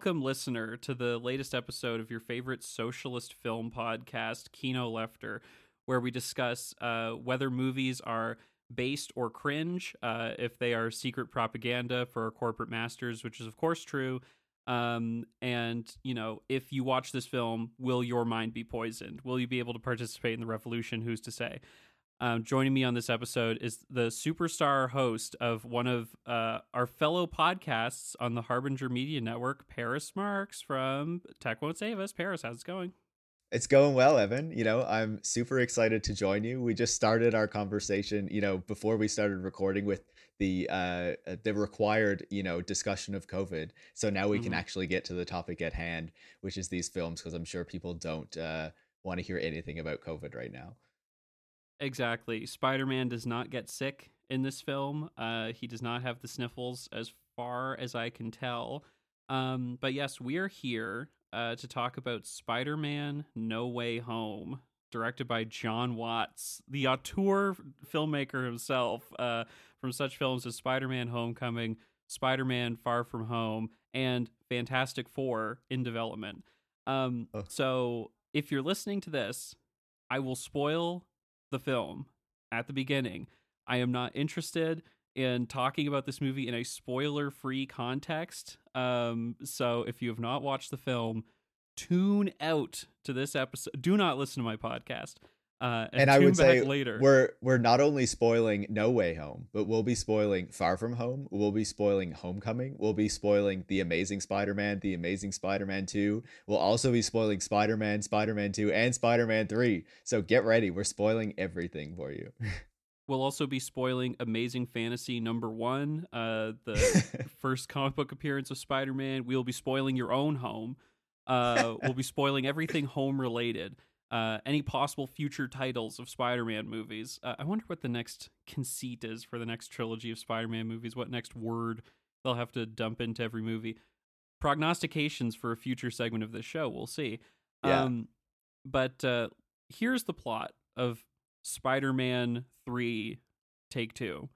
Welcome, listener, to the latest episode of your favorite socialist film podcast, Kino Lefter, where we discuss uh, whether movies are based or cringe, uh, if they are secret propaganda for corporate masters, which is, of course, true. Um, and, you know, if you watch this film, will your mind be poisoned? Will you be able to participate in the revolution? Who's to say? Um, joining me on this episode is the superstar host of one of uh, our fellow podcasts on the Harbinger Media Network, Paris Marks from Tech Won't Save Us. Paris, how's it going? It's going well, Evan. You know, I'm super excited to join you. We just started our conversation, you know, before we started recording with the uh the required, you know, discussion of COVID. So now we mm-hmm. can actually get to the topic at hand, which is these films because I'm sure people don't uh want to hear anything about COVID right now. Exactly. Spider Man does not get sick in this film. Uh, he does not have the sniffles, as far as I can tell. Um, but yes, we are here uh, to talk about Spider Man No Way Home, directed by Jon Watts, the auteur filmmaker himself, uh, from such films as Spider Man Homecoming, Spider Man Far From Home, and Fantastic Four in development. Um, oh. So if you're listening to this, I will spoil the film at the beginning. I am not interested in talking about this movie in a spoiler free context. Um, so if you have not watched the film, tune out to this episode. Do not listen to my podcast. Uh, and, and I would say later. we're we're not only spoiling No Way Home, but we'll be spoiling Far From Home. We'll be spoiling Homecoming. We'll be spoiling The Amazing Spider-Man, The Amazing Spider-Man Two. We'll also be spoiling Spider-Man, Spider-Man Two, and Spider-Man Three. So get ready. We're spoiling everything for you. We'll also be spoiling Amazing Fantasy number one, uh, the first comic book appearance of Spider Man. We'll be spoiling your own home. Uh, we'll be spoiling everything home related uh, any possible future titles of Spider-Man movies. Uh, I wonder what the next conceit is for the next trilogy of Spider-Man movies. What next word they'll have to dump into every movie? Prognostications for a future segment of this show. We'll see. Yeah. Um, but uh, here's the plot of Spider-Man Three, Take Two.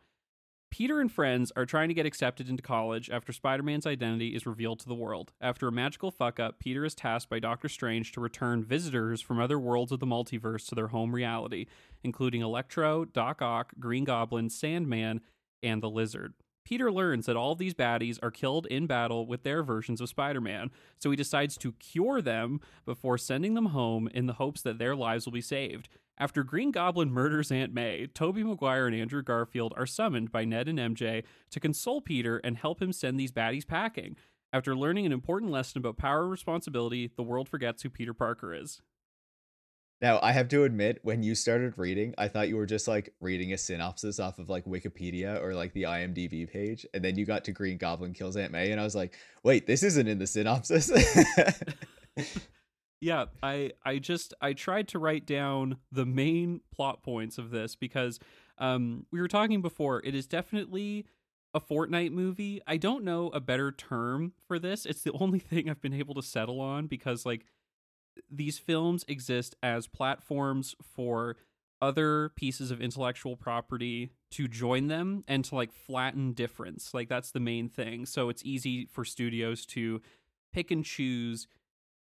Peter and friends are trying to get accepted into college after Spider Man's identity is revealed to the world. After a magical fuck up, Peter is tasked by Doctor Strange to return visitors from other worlds of the multiverse to their home reality, including Electro, Doc Ock, Green Goblin, Sandman, and the Lizard. Peter learns that all of these baddies are killed in battle with their versions of Spider Man, so he decides to cure them before sending them home in the hopes that their lives will be saved. After Green Goblin murders Aunt May, Tobey Maguire and Andrew Garfield are summoned by Ned and MJ to console Peter and help him send these baddies packing. After learning an important lesson about power and responsibility, the world forgets who Peter Parker is. Now, I have to admit, when you started reading, I thought you were just like reading a synopsis off of like Wikipedia or like the IMDb page. And then you got to Green Goblin Kills Aunt May. And I was like, wait, this isn't in the synopsis. yeah i i just i tried to write down the main plot points of this because um we were talking before it is definitely a Fortnite movie. I don't know a better term for this. It's the only thing i've been able to settle on because like these films exist as platforms for other pieces of intellectual property to join them and to like flatten difference. Like that's the main thing. So it's easy for studios to pick and choose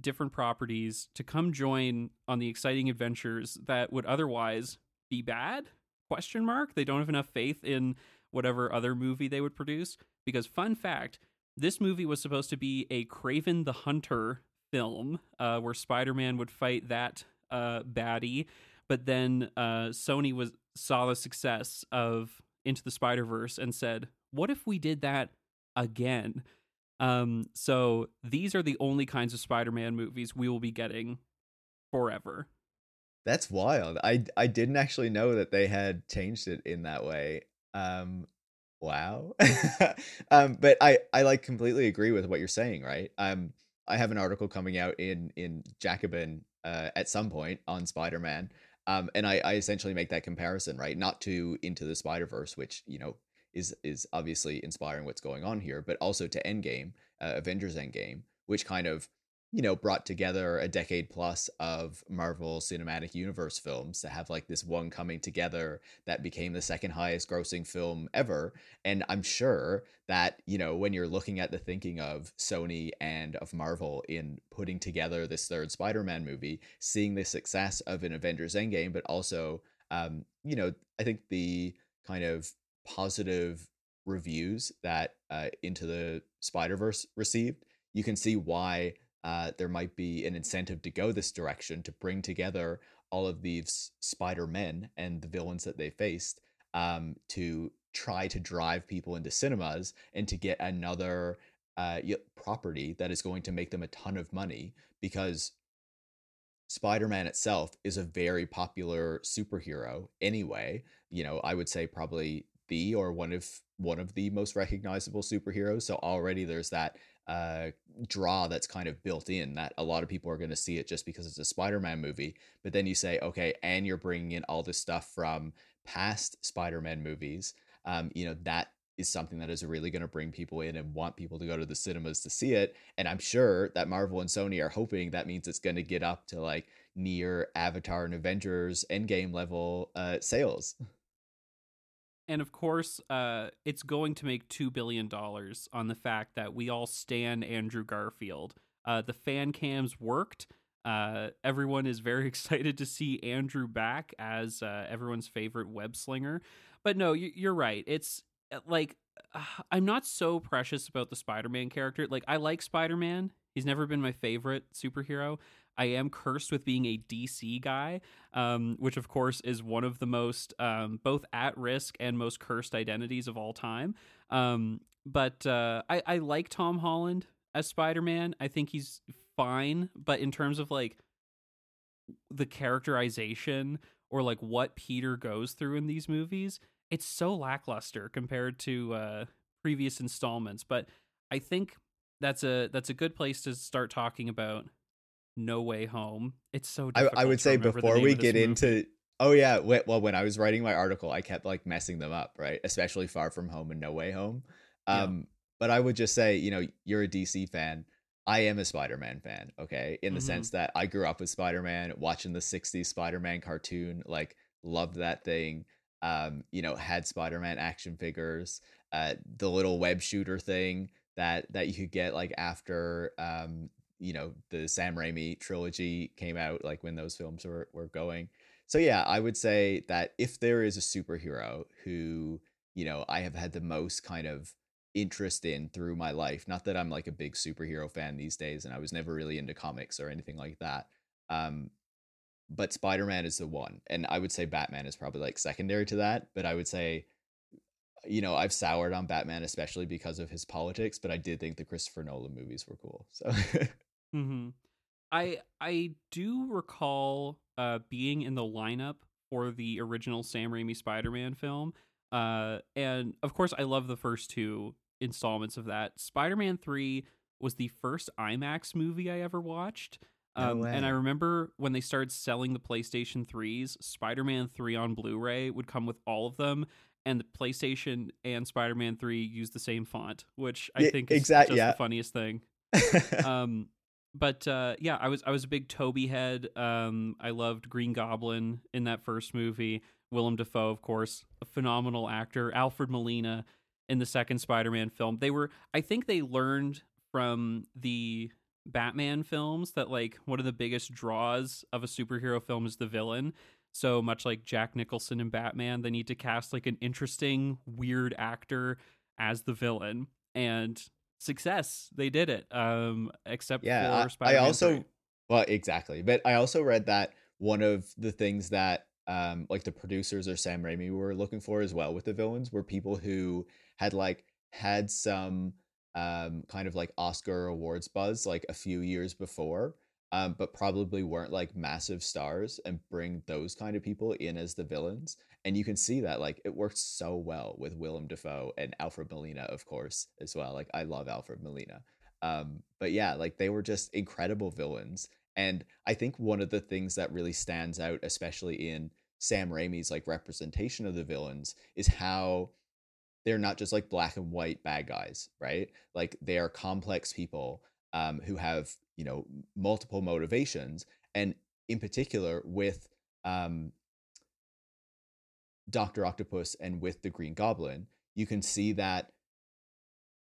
different properties to come join on the exciting adventures that would otherwise be bad? Question mark. They don't have enough faith in whatever other movie they would produce. Because fun fact this movie was supposed to be a Kraven the Hunter film uh, where Spider-Man would fight that uh, baddie. But then uh, Sony was saw the success of Into the Spider-Verse and said what if we did that again um, so these are the only kinds of Spider-Man movies we will be getting forever. That's wild. I I didn't actually know that they had changed it in that way. Um, Wow. um, but I I like completely agree with what you're saying, right? Um, I have an article coming out in in Jacobin uh, at some point on Spider-Man. Um, and I, I essentially make that comparison, right? Not to Into the Spider-Verse, which, you know, is is obviously inspiring what's going on here, but also to Endgame, uh, Avengers Endgame, which kind of you know, brought together a decade plus of Marvel Cinematic Universe films to have like this one coming together that became the second highest grossing film ever. And I'm sure that, you know, when you're looking at the thinking of Sony and of Marvel in putting together this third Spider Man movie, seeing the success of an Avengers Endgame, but also, um, you know, I think the kind of positive reviews that uh, Into the Spider Verse received, you can see why uh, there might be an incentive to go this direction to bring together all of these Spider Men and the villains that they faced um, to try to drive people into cinemas and to get another uh, property that is going to make them a ton of money because Spider-Man itself is a very popular superhero anyway. You know, I would say probably or one of one of the most recognizable superheroes. So already there's that uh, draw that's kind of built in that a lot of people are going to see it just because it's a Spider-Man movie. But then you say, okay, and you're bringing in all this stuff from past Spider-Man movies. Um, you know that is something that is really going to bring people in and want people to go to the cinemas to see it. And I'm sure that Marvel and Sony are hoping that means it's going to get up to like near Avatar and Avengers Endgame level uh, sales and of course, uh, it's going to make two billion dollars on the fact that we all stand Andrew Garfield. Uh, the fan cams worked. Uh, everyone is very excited to see Andrew back as uh, everyone's favorite web slinger. But no, you're right. It's uh, like I'm not so precious about the Spider-Man character. Like I like Spider-Man. He's never been my favorite superhero. I am cursed with being a DC guy, um, which of course is one of the most um, both at risk and most cursed identities of all time. Um, but uh, I, I like Tom Holland as Spider Man. I think he's fine, but in terms of like the characterization or like what Peter goes through in these movies, it's so lackluster compared to uh, previous installments. But I think that's a that's a good place to start talking about no Way Home. It's so. I, I, would say before we get into. Oh yeah, well when I was writing my article, I kept like messing them up, right? Especially Far From Home and No Way Home. Um, yeah. but I would just say, you know, you're a DC fan. I am a Spider-Man fan, okay? In the mm-hmm. sense that I grew up with Spider-Man, watching the 60s Spider-Man cartoon, like loved that thing. Um, you know, had Spider-Man action figures, uh, the little web shooter thing that that you could get like after um you know the Sam Raimi trilogy came out, like when those films were were going. So yeah, I would say that if there is a superhero who you know I have had the most kind of interest in through my life, not that I'm like a big superhero fan these days, and I was never really into comics or anything like that. Um, but Spider Man is the one, and I would say Batman is probably like secondary to that. But I would say you know, I've soured on Batman, especially because of his politics, but I did think the Christopher Nolan movies were cool. So Mm-hmm. I I do recall uh, being in the lineup for the original Sam Raimi Spider-Man film, uh, and of course, I love the first two installments of that. Spider-Man Three was the first IMAX movie I ever watched. Um, no and I remember when they started selling the PlayStation 3s, Spider Man 3 on Blu ray would come with all of them. And the PlayStation and Spider Man 3 use the same font, which I yeah, think is exactly, just yeah. the funniest thing. um, but uh, yeah, I was I was a big Tobey head. Um, I loved Green Goblin in that first movie. Willem Dafoe, of course, a phenomenal actor. Alfred Molina in the second Spider-Man film. They were, I think, they learned from the Batman films that like one of the biggest draws of a superhero film is the villain. So much like Jack Nicholson in Batman, they need to cast like an interesting, weird actor as the villain. And success. They did it. Um, except yeah, for Spider-Man I also 3. well, exactly. But I also read that one of the things that um like the producers or Sam Raimi were looking for as well with the villains were people who had like had some um kind of like Oscar awards buzz like a few years before. Um, but probably weren't like massive stars and bring those kind of people in as the villains. And you can see that like it works so well with Willem Dafoe and Alfred Molina, of course, as well. Like I love Alfred Molina. Um, but yeah, like they were just incredible villains. And I think one of the things that really stands out, especially in Sam Raimi's like representation of the villains, is how they're not just like black and white bad guys, right? Like they are complex people um, who have you know multiple motivations, and in particular with um, Doctor Octopus and with the Green Goblin, you can see that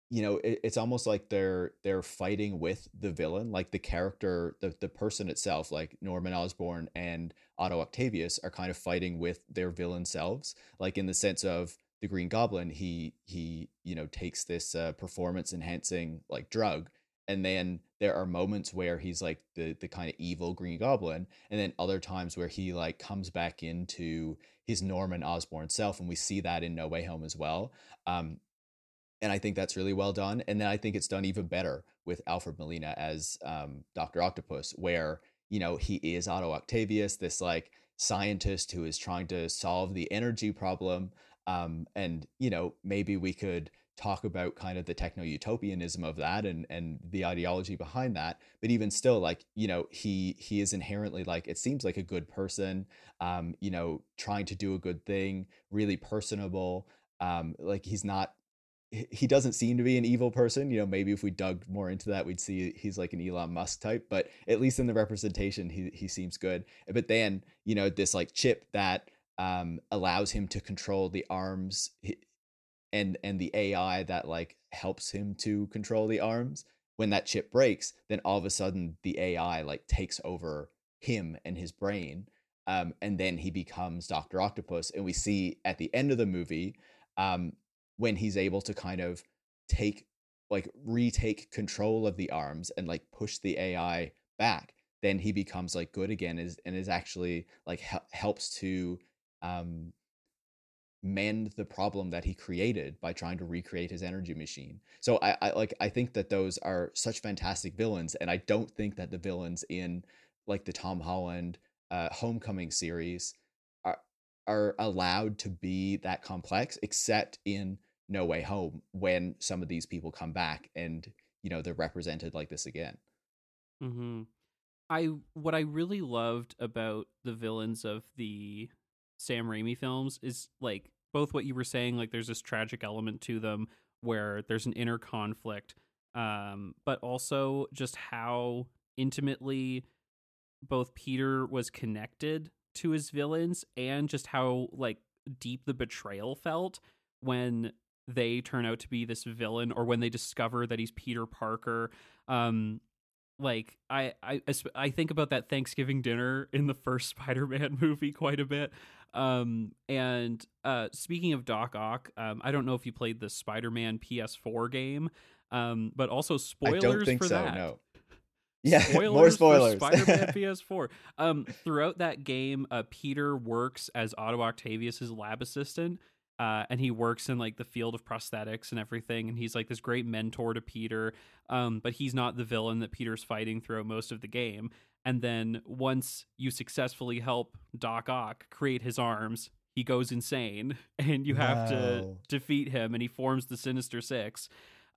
you know it, it's almost like they're they're fighting with the villain like the character the, the person itself like norman osborn and otto octavius are kind of fighting with their villain selves like in the sense of the Green Goblin, he he you know takes this uh, performance enhancing like drug, and then there are moments where he's like the the kind of evil Green Goblin, and then other times where he like comes back into his Norman Osborn self, and we see that in No Way Home as well. Um, and I think that's really well done. And then I think it's done even better with Alfred Molina as um, Doctor Octopus, where you know he is Otto Octavius, this like scientist who is trying to solve the energy problem um, and you know maybe we could talk about kind of the techno utopianism of that and and the ideology behind that but even still like you know he he is inherently like it seems like a good person um you know trying to do a good thing really personable um like he's not he doesn't seem to be an evil person you know maybe if we dug more into that we'd see he's like an Elon Musk type but at least in the representation he he seems good. But then you know this like chip that um, allows him to control the arms and and the AI that like helps him to control the arms. When that chip breaks, then all of a sudden the AI like takes over him and his brain, um, and then he becomes Doctor Octopus. And we see at the end of the movie um, when he's able to kind of take like retake control of the arms and like push the AI back then he becomes like good again is and is actually like helps to um, mend the problem that he created by trying to recreate his energy machine. So I, I like I think that those are such fantastic villains, and I don't think that the villains in like the Tom Holland uh, Homecoming series are are allowed to be that complex, except in No Way Home when some of these people come back and you know they're represented like this again. Hmm. I what I really loved about the villains of the Sam Raimi films is like both what you were saying, like there's this tragic element to them where there's an inner conflict, um, but also just how intimately both Peter was connected to his villains and just how like deep the betrayal felt when they turn out to be this villain or when they discover that he's Peter Parker. Um, like I, I I think about that Thanksgiving dinner in the first Spider-Man movie quite a bit um, and uh, speaking of Doc Ock, um, I don't know if you played the Spider-Man PS4 game, um, but also spoilers I don't think for so, that. No. Yeah, spoilers more spoilers. Spider-Man PS4. Um, throughout that game, uh, Peter works as Otto Octavius's lab assistant, uh, and he works in like the field of prosthetics and everything. And he's like this great mentor to Peter, um, but he's not the villain that Peter's fighting throughout most of the game. And then once you successfully help Doc Ock create his arms, he goes insane and you have to defeat him and he forms the Sinister Six.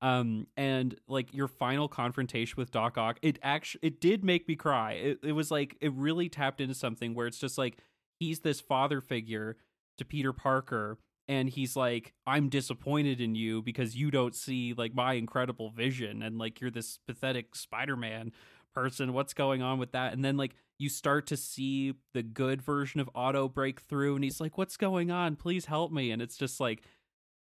Um, and like your final confrontation with Doc Ock, it actually it did make me cry. It, it was like it really tapped into something where it's just like he's this father figure to Peter Parker and he's like i'm disappointed in you because you don't see like my incredible vision and like you're this pathetic spider-man person what's going on with that? And then like you start to see the good version of otto break through and he's like what's going on? Please help me. And it's just like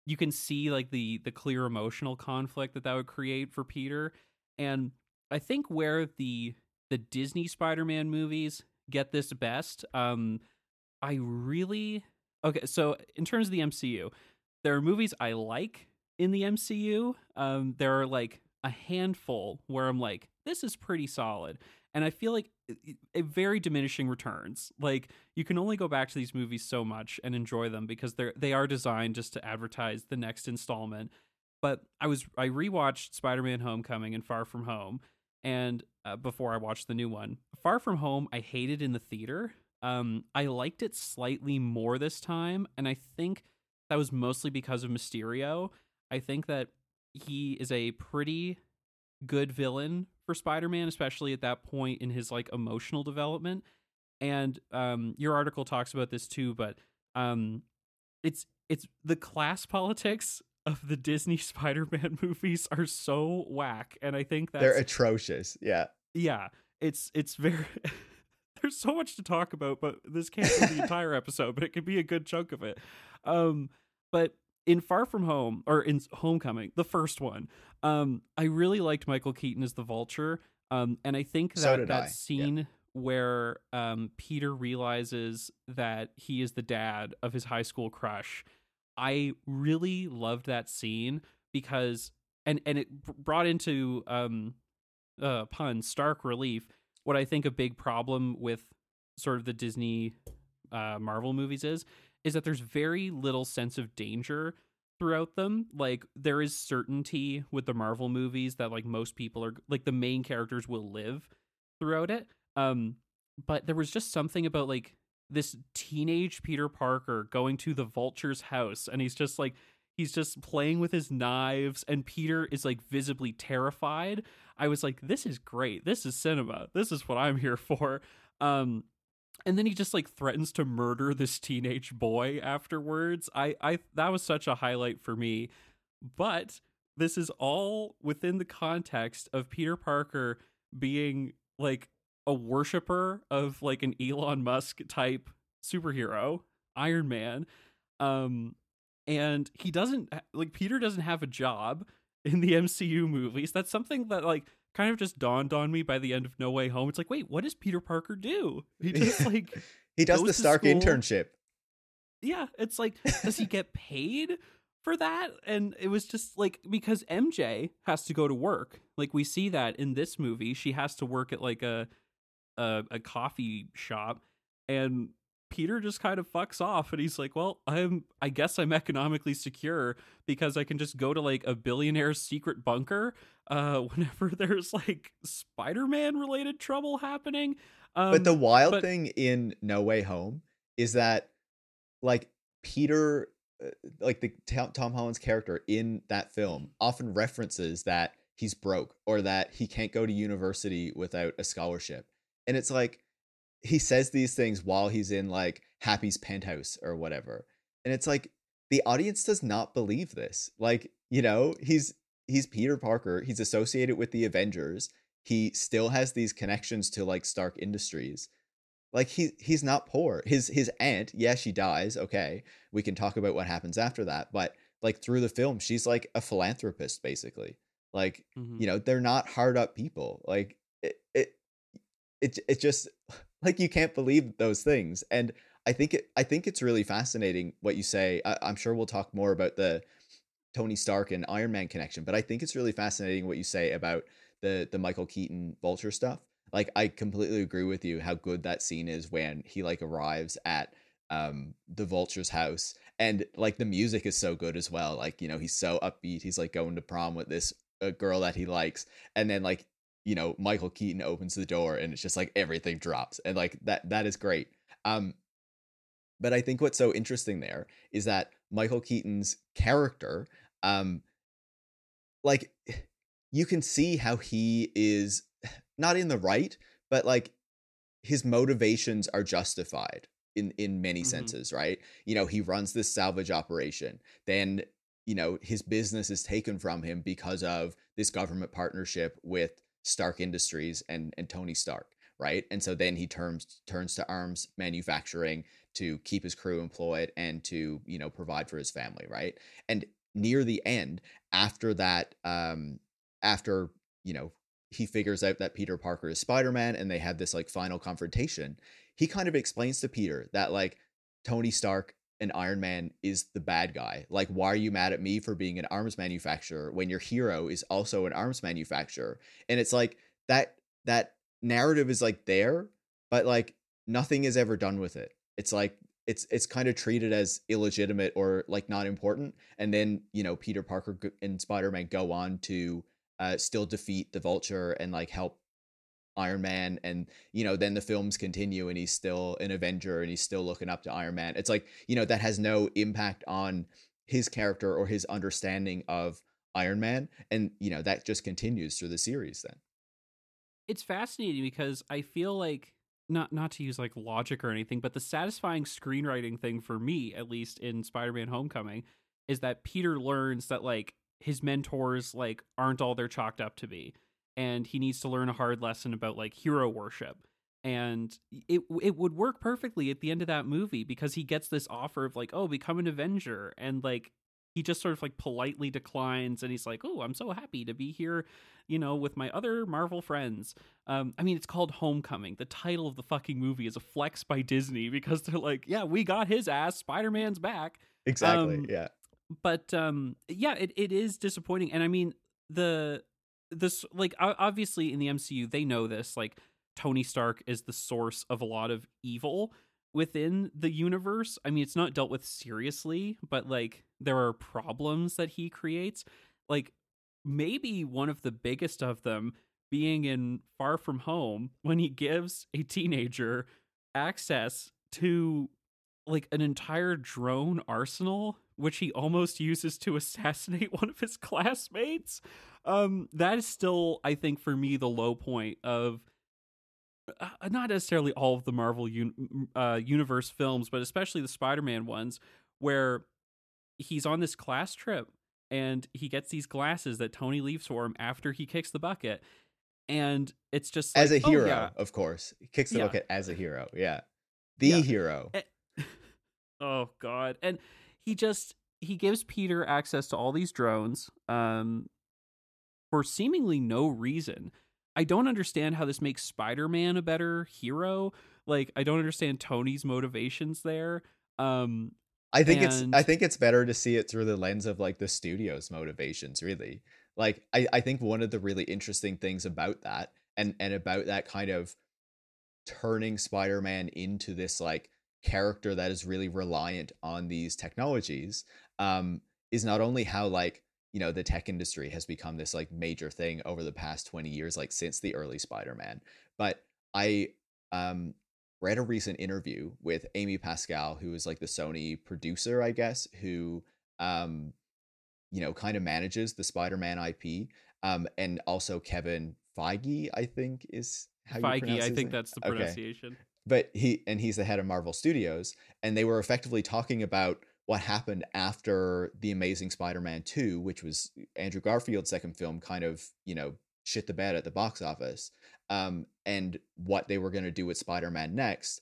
you can see like the the clear emotional conflict that that would create for peter. And i think where the the disney spider-man movies get this best um i really okay so in terms of the mcu there are movies i like in the mcu um there are like a handful where i'm like this is pretty solid. And I feel like a very diminishing returns. Like you can only go back to these movies so much and enjoy them because they're they are designed just to advertise the next installment. But I was I rewatched Spider-Man Homecoming and Far From Home and uh, before I watched the new one. Far From Home, I hated in the theater. Um, I liked it slightly more this time, and I think that was mostly because of Mysterio. I think that he is a pretty good villain for Spider-Man, especially at that point in his like emotional development. And um, your article talks about this too, but um, it's it's the class politics of the Disney Spider-Man movies are so whack, and I think that they're atrocious. Yeah, yeah, it's it's very. there's so much to talk about, but this can't be the entire episode, but it could be a good chunk of it. Um, but in Far From Home or in Homecoming, the first one, um, I really liked Michael Keaton as the Vulture. Um, and I think that so that I. scene yeah. where um, Peter realizes that he is the dad of his high school crush, I really loved that scene because and and it brought into um, uh, pun stark relief what I think a big problem with sort of the Disney uh, Marvel movies is is that there's very little sense of danger throughout them. Like there is certainty with the Marvel movies that like most people are like the main characters will live throughout it. Um but there was just something about like this teenage Peter Parker going to the Vulture's house and he's just like he's just playing with his knives and Peter is like visibly terrified. I was like this is great. This is cinema. This is what I'm here for. Um and then he just like threatens to murder this teenage boy afterwards. I I that was such a highlight for me. But this is all within the context of Peter Parker being like a worshiper of like an Elon Musk type superhero, Iron Man. Um and he doesn't like Peter doesn't have a job in the MCU movies. That's something that like kind of just dawned on me by the end of No Way Home. It's like, wait, what does Peter Parker do? He just like he does the Stark internship. Yeah, it's like, does he get paid for that? And it was just like because MJ has to go to work. Like we see that in this movie, she has to work at like a a, a coffee shop, and Peter just kind of fucks off and he's like, "Well, I'm I guess I'm economically secure because I can just go to like a billionaire's secret bunker uh whenever there's like Spider-Man related trouble happening." Um, but the wild but- thing in No Way Home is that like Peter uh, like the Tom Holland's character in that film often references that he's broke or that he can't go to university without a scholarship. And it's like he says these things while he's in like Happy's penthouse or whatever. And it's like the audience does not believe this. Like, you know, he's he's Peter Parker, he's associated with the Avengers. He still has these connections to like Stark Industries. Like he he's not poor. His his aunt, yeah, she dies. Okay. We can talk about what happens after that, but like through the film, she's like a philanthropist basically. Like, Mhm. you know, they're not hard up people. Like it it it, it just like you can't believe those things and i think it i think it's really fascinating what you say I, i'm sure we'll talk more about the tony stark and iron man connection but i think it's really fascinating what you say about the the michael keaton vulture stuff like i completely agree with you how good that scene is when he like arrives at um the vulture's house and like the music is so good as well like you know he's so upbeat he's like going to prom with this uh, girl that he likes and then like you know michael keaton opens the door and it's just like everything drops and like that that is great um but i think what's so interesting there is that michael keaton's character um like you can see how he is not in the right but like his motivations are justified in in many Mhm. senses right you know he runs this salvage operation then you know his business is taken from him because of this government partnership with Stark Industries and and Tony Stark, right? And so then he turns turns to arms manufacturing to keep his crew employed and to, you know, provide for his family, right? And near the end, after that um after, you know, he figures out that Peter Parker is Spider-Man and they have this like final confrontation, he kind of explains to Peter that like Tony Stark and Iron Man is the bad guy. Like, why are you mad at me for being an arms manufacturer when your hero is also an arms manufacturer? And it's like that that narrative is like there, but like nothing is ever done with it. It's like it's it's kind of treated as illegitimate or like not important. And then you know Peter Parker and Spider Man go on to uh, still defeat the Vulture and like help Iron Man and you know then the films continue and he's still an Avenger and he's still looking up to Iron Man. It's like, you know, that has no impact on his character or his understanding of Iron Man and you know that just continues through the series then. It's fascinating because I feel like not not to use like logic or anything, but the satisfying screenwriting thing for me, at least in Spider-Man Homecoming, is that Peter learns that like his mentors like aren't all they're chalked up to be and he needs to learn a hard lesson about like hero worship. And it it would work perfectly at the end of that movie because he gets this offer of like oh become an avenger. And like he just sort of like politely declines and he's like oh i'm so happy to be here you know with my other marvel friends. Um i mean it's called homecoming. The title of the fucking movie is a flex by disney because they're like yeah we got his ass. Spider-man's back. Exactly. Um, yeah. but um yeah it, it is disappointing. And i mean the this like obviously in the mcu they know this like tony stark is the source of a lot of evil within the universe. I mean it's not dealt with seriously but like there are problems that he creates. Like maybe one of the biggest of them being in far from home when he gives a teenager access to like an entire drone arsenal which he almost uses to assassinate one of his classmates um that is still i think for me the low point of uh, not necessarily all of the marvel un- uh, universe films but especially the spider-man ones where he's on this class trip and he gets these glasses that tony leaves for him after he kicks the bucket and it's just As a like, oh, hero, yeah. of course. He kicks the Yeah. bucket as a hero. Yeah. The Yeah. hero. Eh, oh god and he just he gives peter access to all these drones um for seemingly no reason i don't understand how this makes spider-man a better hero like i don't understand tony's motivations there um I think it's I think it's better to see it through the lens of like the studio's motivations, really. Like I, I think one of the really interesting things about that and and about that kind of turning Spider-Man into this like character that is really reliant on these technologies um is not only how like you know the tech industry has become this like major thing over the past 20 years like since the early Spider-Man but I um read a recent interview with Amy Pascal, who is like the Sony producer, I guess, who um, you know, kind of manages the Spider-Man IP. Um, and also Kevin Feige, I think is how you feige i think name? that's the Okay. But he and he's the head of Marvel Studios, and they were effectively talking about what happened after the Amazing Spider-Man 2, which was Andrew Garfield's second film, kind of, you know, shit the bed at the box office. Um, and what they were going to do with Spider-Man next.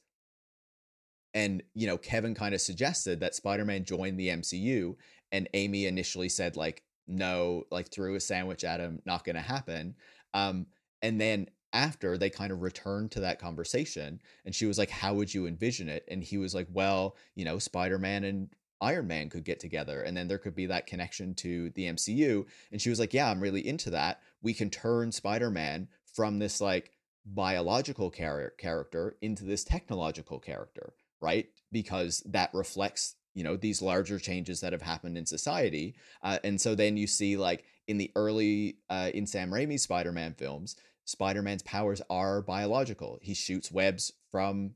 And, you know, Kevin kind of suggested that Spider-Man join the MCU, and Amy initially said, like, no, like threw a sandwich at him, not going to happen. Um, and then after they kind of returned to that conversation, and she was like, How would you envision it? And he was like, Well, you know, Spider Man and Iron Man could get together, and then there could be that connection to the MCU. And she was like, Yeah, I'm really into that. We can turn Spider Man from this like biological char- character into this technological character, right? Because that reflects you know these larger changes that have happened in society uh, and so then you see like in the early uh, in sam raimi's spider-man films spider-man's powers are biological. He shoots webs from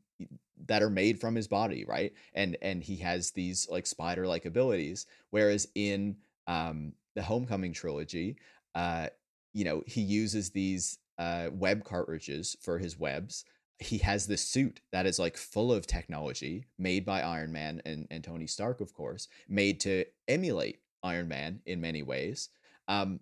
that are made from his body right? And and he has these like spider like abilities. Whereas in um the homecoming trilogy uh you know he uses these uh web cartridges for his webs. He has this suit that is like full of technology made by Iron Man and, and Tony Stark, of course, made to emulate Iron Man in many ways. Um,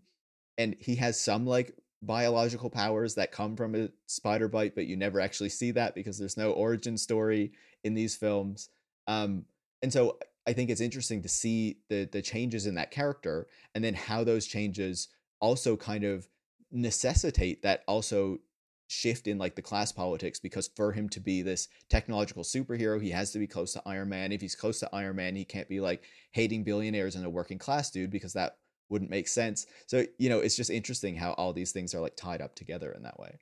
and he has some like biological powers that come from a spider bite, but you never actually see that because there's no origin story in these films. Um, and so I think it's interesting to see the the changes in that character and then how those changes also kind of necessitate that also shift in like the class politics because for him to be this technological superhero he has to be close to iron man if he's close to iron man he can't be like hating billionaires and a working class dude because that wouldn't make sense. So you know it's just interesting how all these things are like tied up together in that way.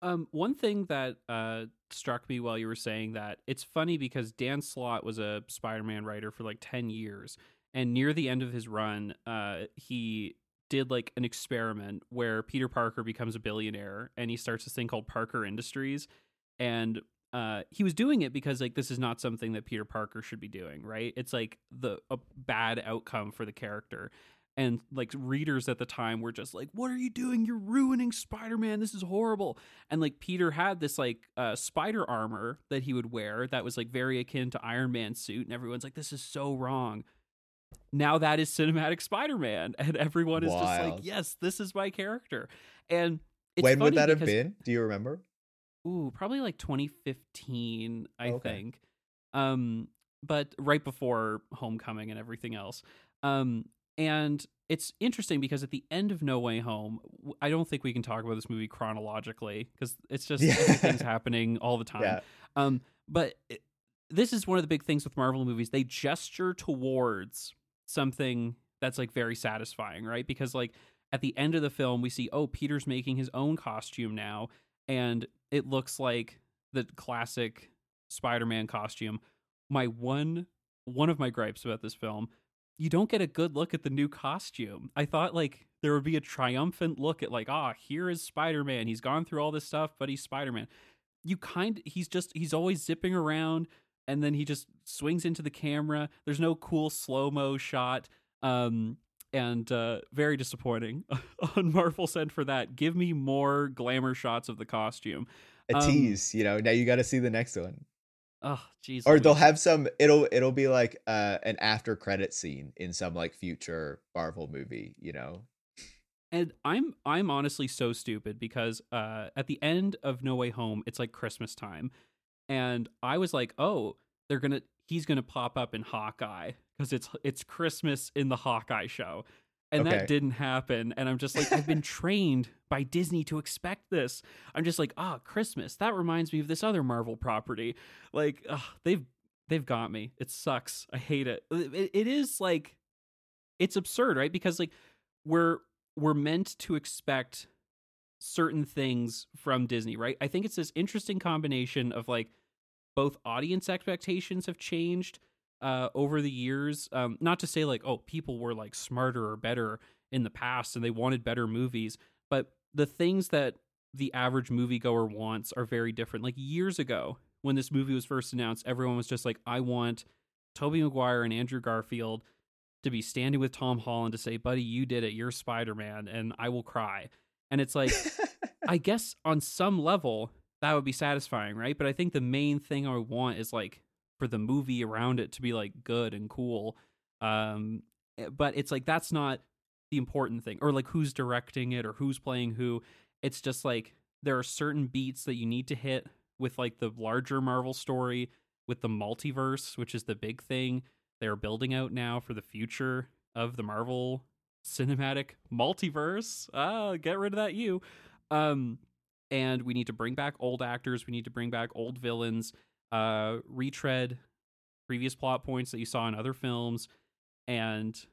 Um, one thing that uh, struck me while you were saying that it's funny because Dan Slott was a Spider-Man writer for like ten years, and near the end of his run, uh, he did like an experiment where Peter Parker becomes a billionaire and he starts this thing called Parker Industries and uh he was doing it because like this is not something that Peter Parker should be doing, right? It's like the a bad outcome for the character. And like readers at the time were just like, "What are you doing? You're ruining Spider-Man. This is horrible." And like Peter had this like uh, spider armor that he would wear that was like very akin to Iron Man's suit, and everyone's like, "This is so wrong." now that is cinematic Spider-Man, and everyone is just like, "Yes, this is my character." And it's when would that have been? Do you remember? Ooh, probably like 2015, I Okay. think. Um, but right before Homecoming and everything else. Um, and it's interesting because at the end of No Way Home, I don't think we can talk about this movie chronologically because it's just Yeah. everything's happening all the time. Yeah. Um, but it, this is one of the big things with Marvel movies. They gesture towards something that's like very satisfying, right? Because like at the end of the film, we see, oh, Peter's making his own costume now, and it looks like the classic Spider-Man costume. My one one of my gripes about this film, you don't get a good look at the new costume. I thought like there would be a triumphant look at like, ah, here is Spider-Man. He's gone through all this stuff, but he's Spider-Man. You kind he's just he's always zipping around and then he just swings into the camera. There's no cool slow-mo shot. Um and uh, very disappointing on Marvel's end for that. Give me more glamour shots of the costume. A Um, tease, you know. Now you got to see the next one, Oh, jeez. or they'll have some. It'll it'll be like uh, an after credit scene in some like future Marvel movie, you know. And I'm I'm honestly so stupid because uh, at the end of No Way Home, it's like Christmas time, and I was like, oh, they're gonna he's gonna pop up in Hawkeye because it's it's Christmas in the Hawkeye show, and Okay. that didn't happen. And I'm just like, I've been trained by Disney to expect this. I'm just like, ah, Christmas. That reminds me of this other Marvel property. Like, ugh, they've they've got me. It sucks. I hate it. It, it is like it's absurd, right? Because like we're we're meant to expect certain things from Disney, right? I think it's this interesting combination of like both audience expectations have changed uh over the years. Um not to say like oh people were like smarter or better in the past and they wanted better movies, but the things that the average moviegoer wants are very different. Like years ago when this movie was first announced, everyone was just like I want Tobey Maguire and Andrew Garfield to be standing with Tom Holland to say, "Buddy, you did it. You're Spider-Man," and I will cry. And it's like, I guess on some level that would be satisfying, right? But I think the main thing I would want is like for the movie around it to be like good and cool. Um, eh, but it's like that's not the important thing, or like who's directing it or who's playing who. It's just like there are certain beats that you need to hit with like the larger Marvel story, with the multiverse, which is the big thing they're building out now for the future of the Marvel cinematic multiverse. Ah, get rid of that you. Um and we need to bring back old actors, we need to bring back old villains, uh retread previous plot points that you saw in other films and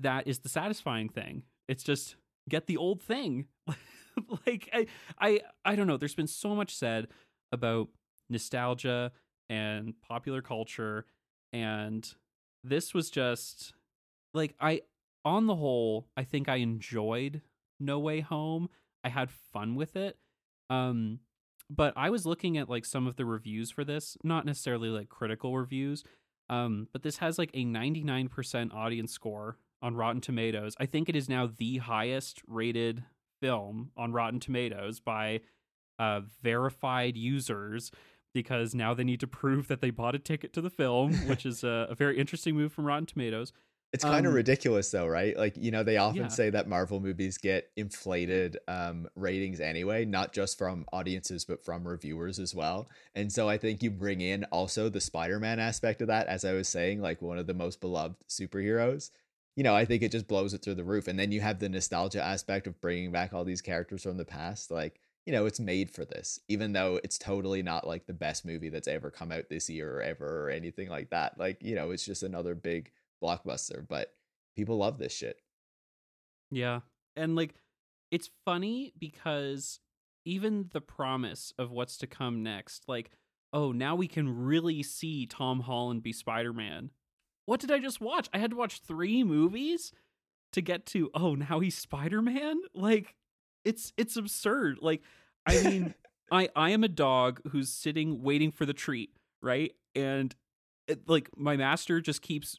that is the satisfying thing. It's just get the old thing. like I I I don't know, there's been so much said about nostalgia and popular culture and this was just like I on the whole I think I enjoyed No Way Home. I had fun with it. Um but I was looking at like some of the reviews for this, not necessarily like critical reviews. Um but this has like a 99% audience score on Rotten Tomatoes. I think it is now the highest rated film on Rotten Tomatoes by uh verified users because now they need to prove that they bought a ticket to the film, which is a, a very interesting move from Rotten Tomatoes. It's kind of Um, ridiculous though, right? Like, you know, they often Yeah. say that Marvel movies get inflated um ratings anyway, not just from audiences but from reviewers as well. And so I think you bring in also the Spider-Man aspect of that as I was saying, like one of the most beloved superheroes. You know, I think it just blows it through the roof. And then you have the nostalgia aspect of bringing back all these characters from the past. Like, you know, it's made for this, even though it's totally not like the best movie that's ever come out this year or ever or anything like that. Like, you know, it's just another big blockbuster, but people love this shit. Yeah. And like it's funny because even the promise of what's to come next, like, oh, now we can really see Tom Holland be Spider-Man. What did I just watch? I had to watch 3 movies? to get to oh now he's Spider-Man like it's it's absurd like I mean I I am a dog who's sitting waiting for the treat right and it, like my master just keeps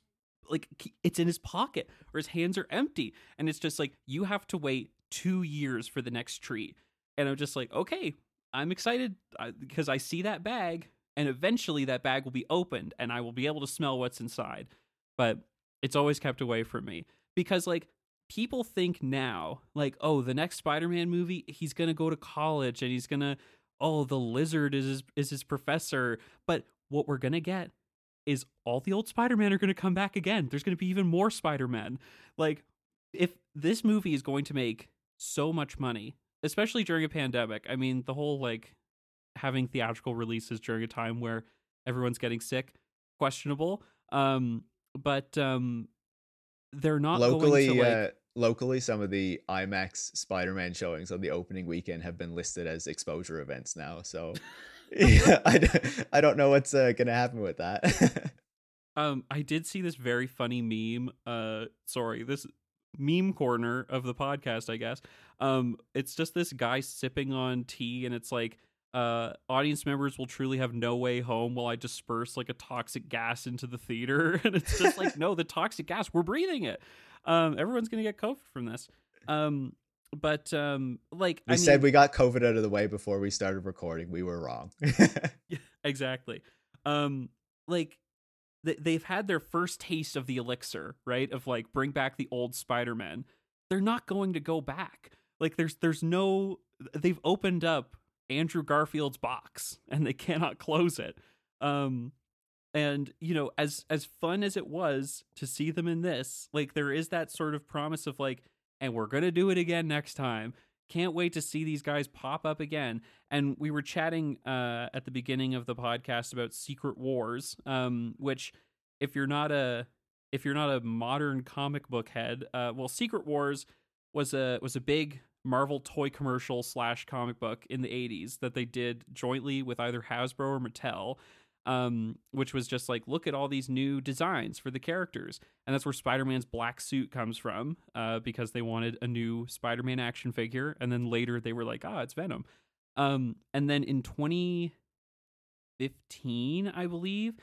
like it's in his pocket or his hands are empty. And it's just like you have to wait 2 years for the next treat. And I'm just like okay I'm excited uh, because I see that bag and eventually that bag will be opened and I will be able to smell what's inside. But it's always kept away from me. Because like people think now like oh the next Spider-Man movie he's going to go to college and he's going to oh the lizard is his, is his professor. But what we're going to get is all the old Spider-Man are going to come back again. There's going to be even more Spider-Man. Like if this movie is going to make so much money, especially during a pandemic. I mean, the whole like having theatrical releases during a time where everyone's getting sick, questionable. Um but um they're not locally to, like, uh, locally some of the IMAX Spider-Man showings on the opening weekend have been listed as exposure events now. So yeah, I, don't, I don't know what's uh, gonna happen with that. um, I did see this very funny meme. Uh, sorry, this meme corner of the podcast, I guess. Um, it's just this guy sipping on tea, and it's like, uh, audience members will truly have no way home while I disperse like a toxic gas into the theater, and it's just like, no, the toxic gas, we're breathing it. Um, everyone's gonna get COVID from this. Um, but um like we I said mean, we got covid out of the way before we started recording. We were wrong. Yeah, exactly. Um like th- they've had their first taste of the elixir right? Of like bring back the old spider-man. They're not going to go back. Like there's there's no they've opened up andrew garfield's box and they cannot close it. Um and you know as as fun as it was to see them in this like there is that sort of promise of like and we're going to do it again next time. Can't wait to see these guys pop up again. And we were chatting uh, at the beginning of the podcast about Secret Wars, um, which if you're not a if you're not a modern comic book head, uh, well, Secret Wars was a was a big Marvel toy commercial slash comic book in the 80s that they did jointly with either Hasbro or Mattel um, which was just like, look at all these new designs for the characters. And that's where Spider Man's black suit comes from uh, because they wanted a new Spider Man action figure. And then later they were like, ah, it's Venom. Um, and then in 2015, I believe,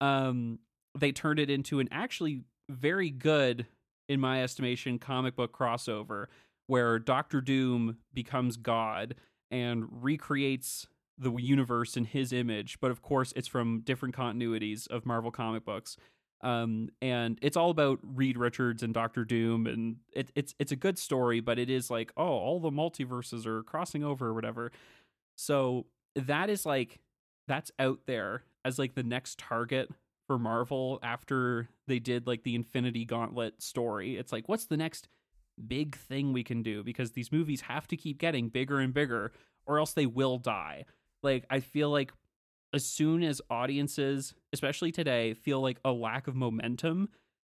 um, they turned it into an actually very good, in my estimation, comic book crossover where Doctor Doom becomes God and recreates the universe in his image, but of course it's from different continuities of Marvel comic books. Um, and it's all about Reed Richards and Doctor Doom, and it, it's it's a good story, but it is like, oh, all the multiverses are crossing over or whatever. So that is like that's out there as like the next target for Marvel after they did like the Infinity Gauntlet story. It's like, what's the next big thing we can do? Because these movies have to keep getting bigger and bigger, or else they will die. Like I feel like as soon as audiences, especially today, feel like a lack of momentum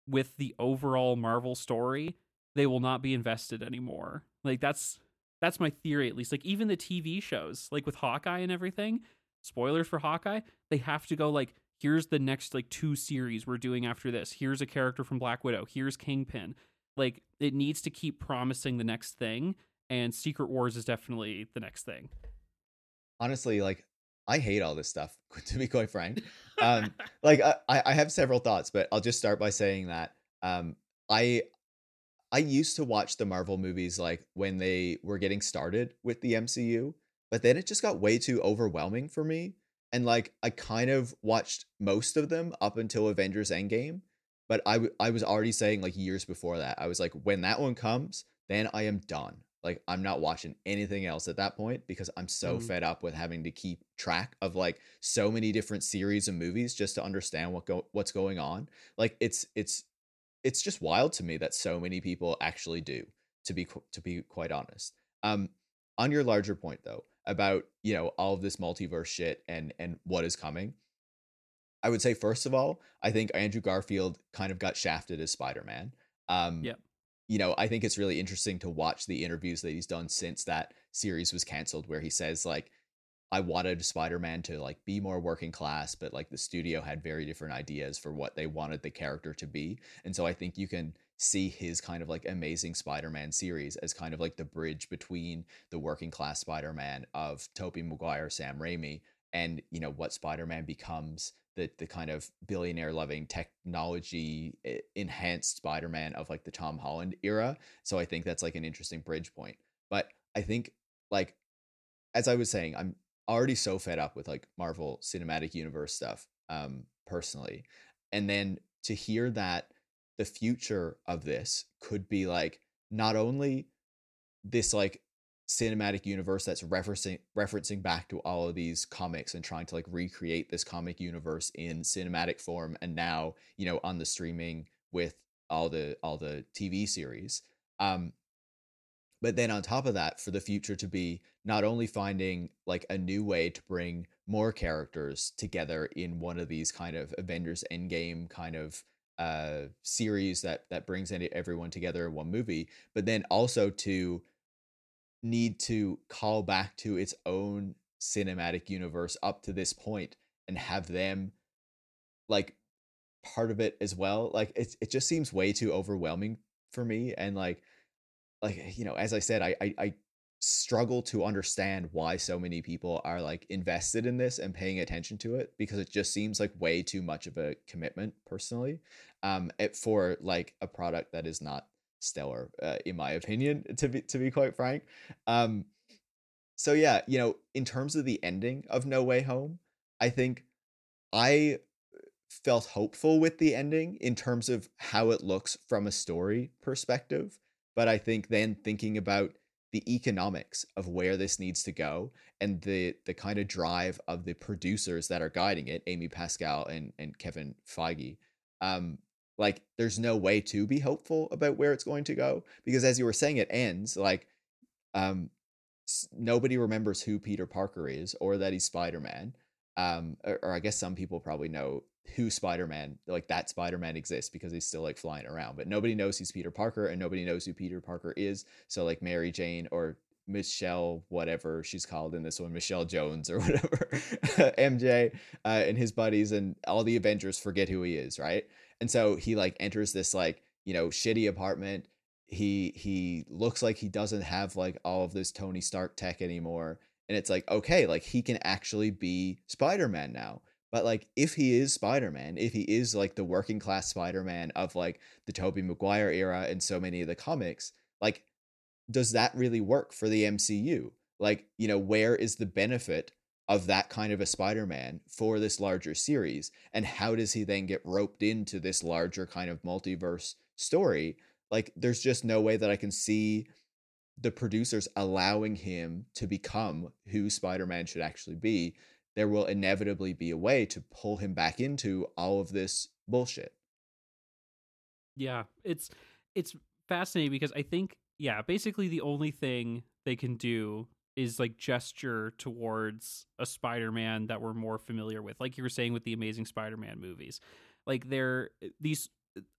with the overall Marvel story, they will not be invested anymore. Like that's that's my theory at least. Like even the TV shows, like with Hawkeye and everything, spoilers for Hawkeye, they have to go like here's the next like two series we're doing after this. Here's a character from Black Widow. Here's Kingpin. Like it needs to keep promising the next thing and Secret Wars is definitely the next thing honestly, like I hate all this stuff, to be quite frank. Um, like I, I have several thoughts, but I'll just start by saying that um, I I used to watch the Marvel movies like when they were getting started with the MCU, but then it just got way too overwhelming for me. And like I kind of watched most of them up until Avengers Endgame, but I, w- I was already saying like years before that, I was like, when that one comes, then I am done. Like I'm not watching anything else at that point because I'm so mm. fed up with having to keep track of like so many different series of movies just to understand what go what's going on. Like it's it's it's just wild to me that so many people actually do to be to be quite honest. Um on your larger point though about, you know, all of this multiverse shit and and what is coming. I would say first of all, I think Andrew Garfield kind of got shafted as Spider-Man. Um yeah you know, I think it's really interesting to watch the interviews that he's done since that series was canceled, where he says like, I wanted Spider-Man to like be more working class, but like the studio had very different ideas for what they wanted the character to be. And so I think you can see his kind of like amazing Spider-Man series as kind of like the bridge between the working class Spider-Man of Tobey Maguire, Sam Raimi, and you know what Spider-Man becomes the the kind of billionaire loving technology enhanced Spider-Man of like the Tom Holland era. So I think that's like an interesting bridge point. But I think like as I was saying, I'm already so fed up with like Marvel Cinematic Universe stuff um personally. And then to hear that the future of this could be like not only this like cinematic universe that's referencing referencing back to all of these comics and trying to like recreate this comic universe in cinematic form and now you know on the streaming with all the all the TV series. Um but then on top of that for the future to be not only finding like a new way to bring more characters together in one of these kind of Avengers Endgame kind of uh series that that brings everyone together in one movie but then also to need to call back to its own cinematic universe up to this point and have them like part of it as well like it, it just seems way too overwhelming for me and like like you know as i said I, I i struggle to understand why so many people are like invested in this and paying attention to it because it just seems like way too much of a commitment personally um it, for like a product that is not stellar uh, in my opinion to be to be quite frank. Um so yeah you know in terms of the ending of no way home i think i felt hopeful with the ending in terms of how it looks from a story perspective but i think then thinking about the economics of where this needs to go and the the kind of drive of the producers that are guiding it amy pascal and and kevin feige um like there's no way to be hopeful about where it's going to go because as you were saying it ends like um nobody remembers who Peter Parker is or that he's Spider-Man um or, or I guess some people probably know who Spider-Man like that Spider-Man exists because he's still like flying around but nobody knows he's Peter Parker and nobody knows who Peter Parker is so like Mary Jane or Michelle, whatever she's called in this one, Michelle Jones or whatever, MJ uh, and his buddies and all the Avengers forget who he is, right? And so he like enters this like, you know, shitty apartment. He he looks like he doesn't have like all of this Tony Stark tech anymore. And it's like, okay, like he can actually be Spider-Man now. But like if he is Spider-Man, if he is like the working class Spider-Man of like the Tobey Maguire era and so many of the comics, like does that really work for the MCU? Like, you know, where is the benefit of that kind of a Spider-Man for this larger series and how does he then get roped into this larger kind of multiverse story? Like there's just no way that I can see the producers allowing him to become who Spider-Man should actually be. There will inevitably be a way to pull him back into all of this bullshit. Yeah it's it's fascinating because I think yeah basically the only thing they can do is like gesture towards a Spider-Man that we're more familiar with, like you were saying with the Amazing Spider-Man movies. Like they're these.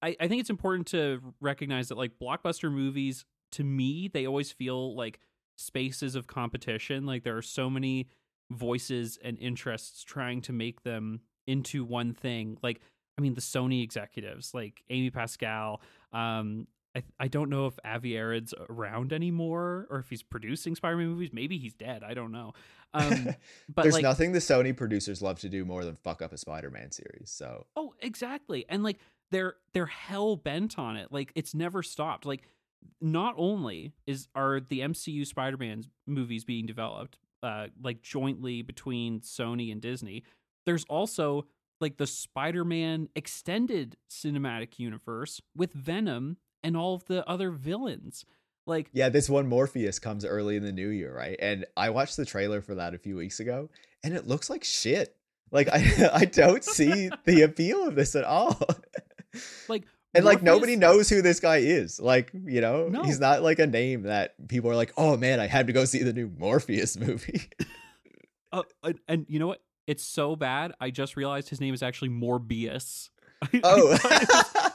I, I think it's important to recognize that like blockbuster movies, to me, they always feel like spaces of competition. Like there are so many voices and interests trying to make them into one thing. Like I mean, the Sony executives, like Amy Pascal, um, I, I don't know if Avi around anymore or if he's producing Spider-Man movies. Maybe he's dead. I don't know. Um, but there's like, nothing the Sony producers love to do more than fuck up a Spider-Man series. So oh, exactly, and like they're they're hell bent on it. Like it's never stopped. Like not only is are the MCU Spider-Man movies being developed uh, like jointly between Sony and Disney, there's also like the Spider-Man extended cinematic universe with Venom and all of the other villains. Like Yeah, this one Morpheus comes early in the new year, right? And I watched the trailer for that a few weeks ago and it looks like shit. Like I I don't see the appeal of this at all. Like and Morpheus, like nobody knows who this guy is. Like, you know, no. he's not like a name that people are like, "Oh man, I had to go see the new Morpheus movie." uh, and, and you know what? It's so bad. I just realized his name is actually Morbius. Oh.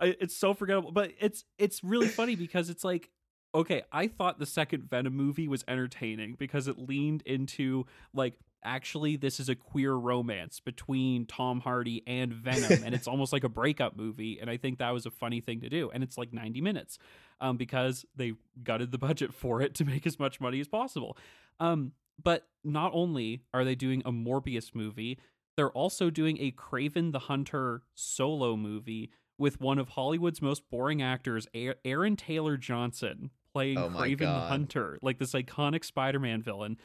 It's so forgettable but it's it's really funny because it's like okay, I thought the second Venom movie was entertaining because it leaned into like actually this is a queer romance between Tom Hardy and Venom and it's almost like a breakup movie and I think that was a funny thing to do and it's like 90 minutes um because they gutted the budget for it to make as much money as possible. Um but not only are they doing a Morbius movie, they're also doing a Kraven the Hunter solo movie with one of Hollywood's most boring actors, Aaron Taylor Johnson, playing oh Kraven the Hunter, like this iconic Spider-Man villain.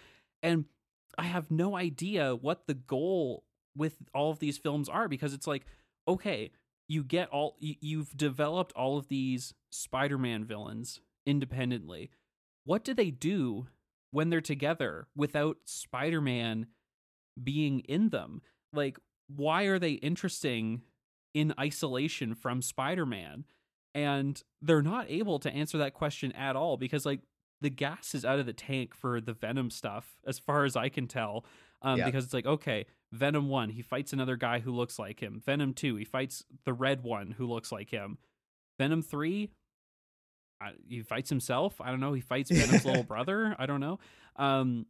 And I have no idea what the goal with all of these films are because it's like, okay, you get all you've developed all of these Spider-Man villains independently. What do they do when they're together without Spider-Man being in them? Like why are they interesting in isolation from Spider-Man? And they're not able to answer that question at all because like the gas is out of the tank for the Venom stuff, as far as I can tell. Um, yeah. Because it's like, okay, Venom 1, he fights another guy who looks like him. Venom 2, he fights the red one who looks like him. Venom 3, I, he fights himself. I don't know. He fights Venom's little brother. I don't know. Um,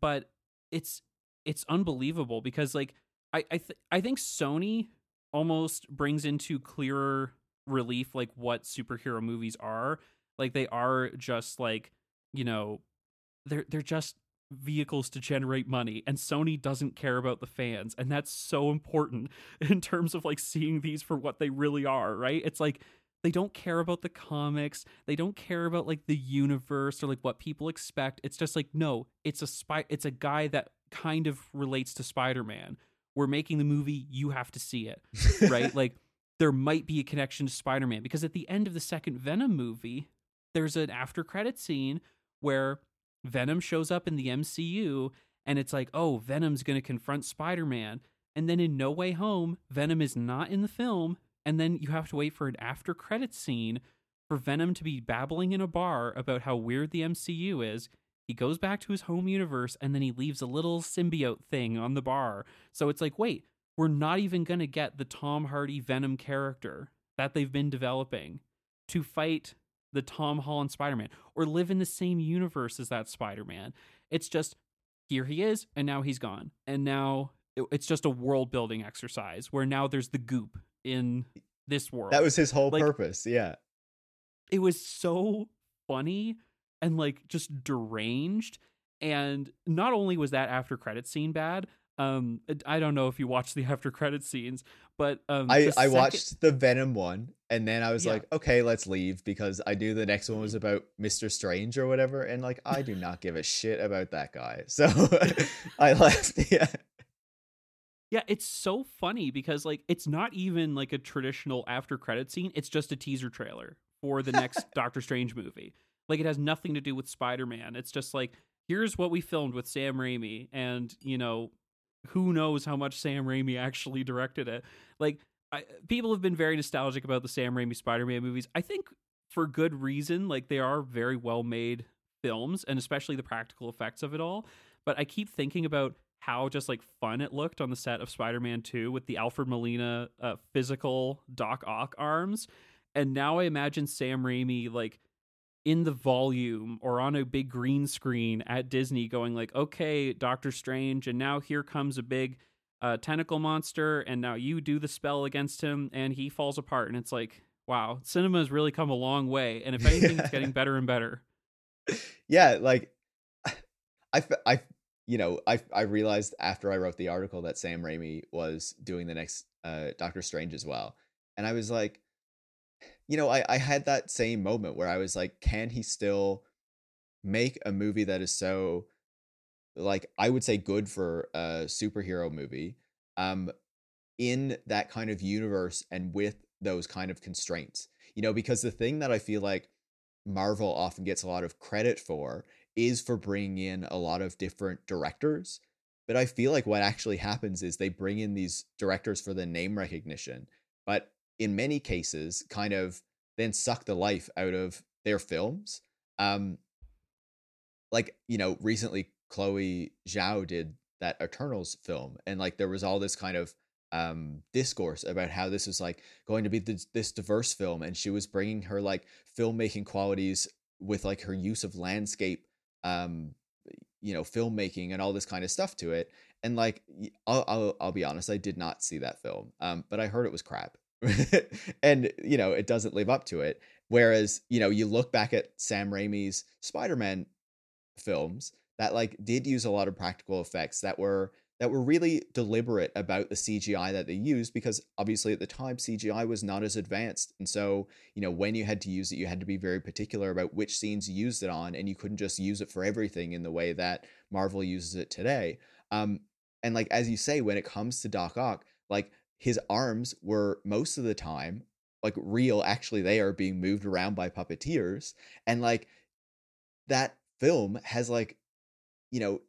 but it's it's unbelievable because like I I, th- I think Sony almost brings into clearer relief like what superhero movies are. Like they are just like you know, they're they're just vehicles to generate money and Sony doesn't care about the fans and that's so important in terms of like seeing these for what they really are, right? It's like they don't care about the comics, they don't care about like the universe or like what people expect. It's just like no, it's a spy it's a guy that kind of relates to Spider-Man. We're making the movie, you have to see it, right? like there might be a connection to Spider-Man because at the end of the second Venom movie, there's an after credit scene where Venom shows up in the MCU and it's like, oh, Venom's going to confront Spider Man. And then in No Way Home, Venom is not in the film. And then you have to wait for an after credit scene for Venom to be babbling in a bar about how weird the MCU is. He goes back to his home universe and then he leaves a little symbiote thing on the bar. So it's like, wait, we're not even going to get the Tom Hardy Venom character that they've been developing to fight the Tom Holland Spider Man or live in the same universe as that Spider Man. It's just here he is, and now he's gone. And now it's just a world building exercise where now there's the goop in this world. That was his whole like, purpose. Yeah. It was so funny and like just deranged. And not only was that after credit scene bad, um, I don't know if you watched the after credit scenes, but um, I I watched the Venom one, and then I was yeah. like, okay, let's leave because I knew the next one was about Mister Strange or whatever, and like I do not give a shit about that guy, so I left. Yeah. Yeah, it's so funny because like it's not even like a traditional after credit scene. It's just a teaser trailer for the next Doctor Strange movie. Like it has nothing to do with Spider-Man. It's just like here's what we filmed with Sam Raimi and, you know, who knows how much Sam Raimi actually directed it. Like I, people have been very nostalgic about the Sam Raimi Spider-Man movies. I think for good reason. Like they are very well made films, and especially the practical effects of it all. But I keep thinking about how just like fun it looked on the set of Spider-Man 2 with the Alfred Molina uh, physical Doc Ock arms. And now I imagine Sam Raimi like in the volume or on a big green screen at Disney going like, okay, Doctor Strange, and now here comes a big uh, tentacle monster, and now you do the spell against him, and he falls apart. And it's like, wow, cinema has really come a long way. And if anything, it's getting better and better. Yeah, like I, I, you know, I, I realized after I wrote the article that Sam Raimi was doing the next uh, Doctor Strange as well, and I was like, you know, I, I had that same moment where I was like, can he still make a movie that is so like I would say good for a superhero movie um in that kind of universe and with those kind of constraints. You know, because the thing that I feel like Marvel often gets a lot of credit for is for bringing in a lot of different directors. But I feel like what actually happens is they bring in these directors for the name recognition. But in many cases kind of then suck the life out of their films. Um, like you know, recently Chloe Zhao did that Eternals film, and like there was all this kind of um discourse about how this was like going to be this, this diverse film, and she was bringing her like filmmaking qualities with like her use of landscape um you know filmmaking and all this kind of stuff to it and like I'll, I'll, I'll be honest i did not see that film um but i heard it was crap and you know it doesn't live up to it whereas you know you look back at sam raimi's spider-man films that like did use a lot of practical effects that were that were really deliberate about the CGI that they used because obviously at the time CGI was not as advanced. And so, you know, when you had to use it, you had to be very particular about which scenes you used it on, and you couldn't just use it for everything in the way that Marvel uses it today. Um, and like as you say, when it comes to Doc Ock, like his arms were most of the time like real, actually they are being moved around by puppeteers. And like that film has like, you know,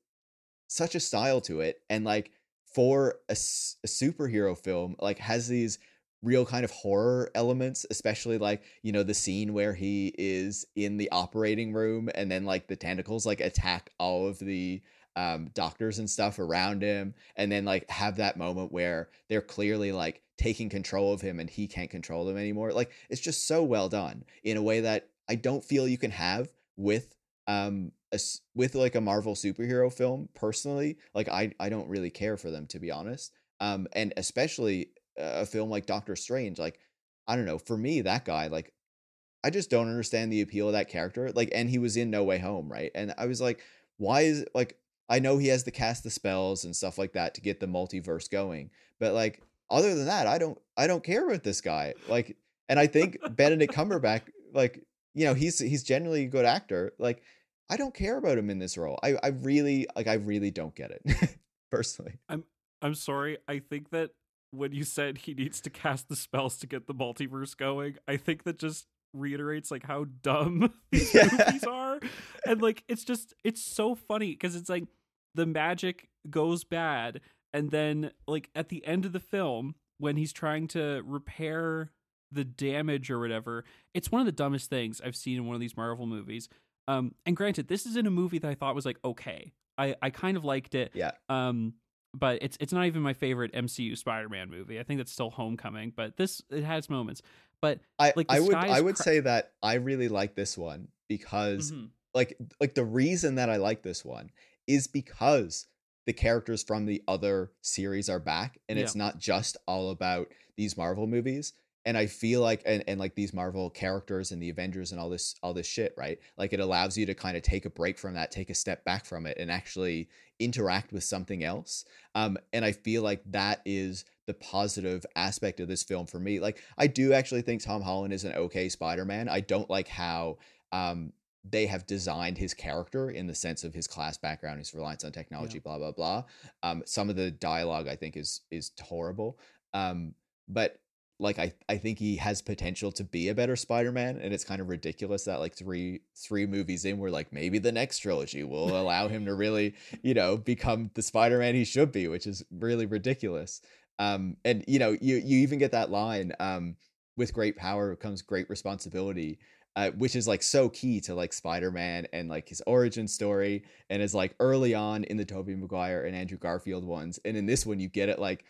such a style to it and like for a, a superhero film like has these real kind of horror elements especially like you know the scene where he is in the operating room and then like the tentacles like attack all of the um doctors and stuff around him and then like have that moment where they're clearly like taking control of him and he can't control them anymore like it's just so well done in a way that i don't feel you can have with um a, with like a Marvel superhero film personally like I I don't really care for them to be honest um and especially a film like Doctor Strange like I don't know for me that guy like I just don't understand the appeal of that character like and he was in No Way Home right and I was like why is like I know he has to cast the spells and stuff like that to get the multiverse going but like other than that I don't I don't care about this guy like and I think Benedict Cumberbatch like you know he's he's generally a good actor like I don't care about him in this role. I, I really like I really don't get it personally. I'm I'm sorry. I think that when you said he needs to cast the spells to get the multiverse going, I think that just reiterates like how dumb these yeah. movies are. And like it's just it's so funny because it's like the magic goes bad and then like at the end of the film when he's trying to repair the damage or whatever, it's one of the dumbest things I've seen in one of these Marvel movies um, and granted, this is in a movie that I thought was like okay. I I kind of liked it. Yeah. Um, but it's it's not even my favorite MCU Spider-Man movie. I think that's still Homecoming, but this it has moments. But I like I would I would cr- say that I really like this one because mm-hmm. like like the reason that I like this one is because the characters from the other series are back and yeah. it's not just all about these Marvel movies and i feel like and, and like these marvel characters and the avengers and all this all this shit right like it allows you to kind of take a break from that take a step back from it and actually interact with something else um and i feel like that is the positive aspect of this film for me like i do actually think tom holland is an okay spider-man i don't like how um they have designed his character in the sense of his class background, his reliance on technology, yeah. blah blah blah. Um, some of the dialogue I think is is horrible. Um, but like I, I think he has potential to be a better Spider-Man and it's kind of ridiculous that like three three movies in we're like maybe the next trilogy will allow him to really, you know, become the Spider-Man he should be, which is really ridiculous. Um and you know, you you even get that line um with great power comes great responsibility. Uh, which is like so key to like Spider-Man and like his origin story and is like early on in the Tobey Maguire and Andrew Garfield ones. And in this one you get it like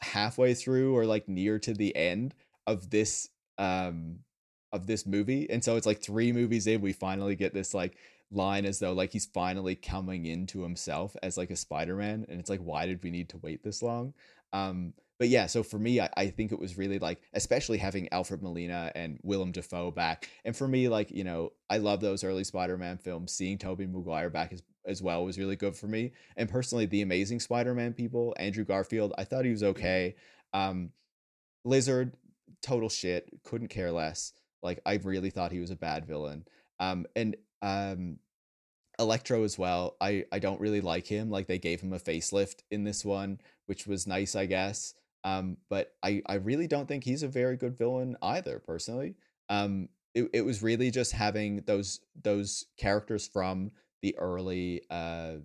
halfway through or like near to the end of this um of this movie and so it's like three movies in we finally get this like line as though like he's finally coming into himself as like a spider-man and it's like why did we need to wait this long um but yeah so for me I, I think it was really like especially having alfred molina and willem dafoe back and for me like you know i love those early spider-man films seeing tobey maguire back is as well was really good for me. And personally, the Amazing Spider-Man people, Andrew Garfield, I thought he was okay. Um, Lizard, total shit. Couldn't care less. Like I really thought he was a bad villain. Um, and um, Electro as well. I I don't really like him. Like they gave him a facelift in this one, which was nice, I guess. Um, but I I really don't think he's a very good villain either, personally. Um, it, it was really just having those those characters from the early uh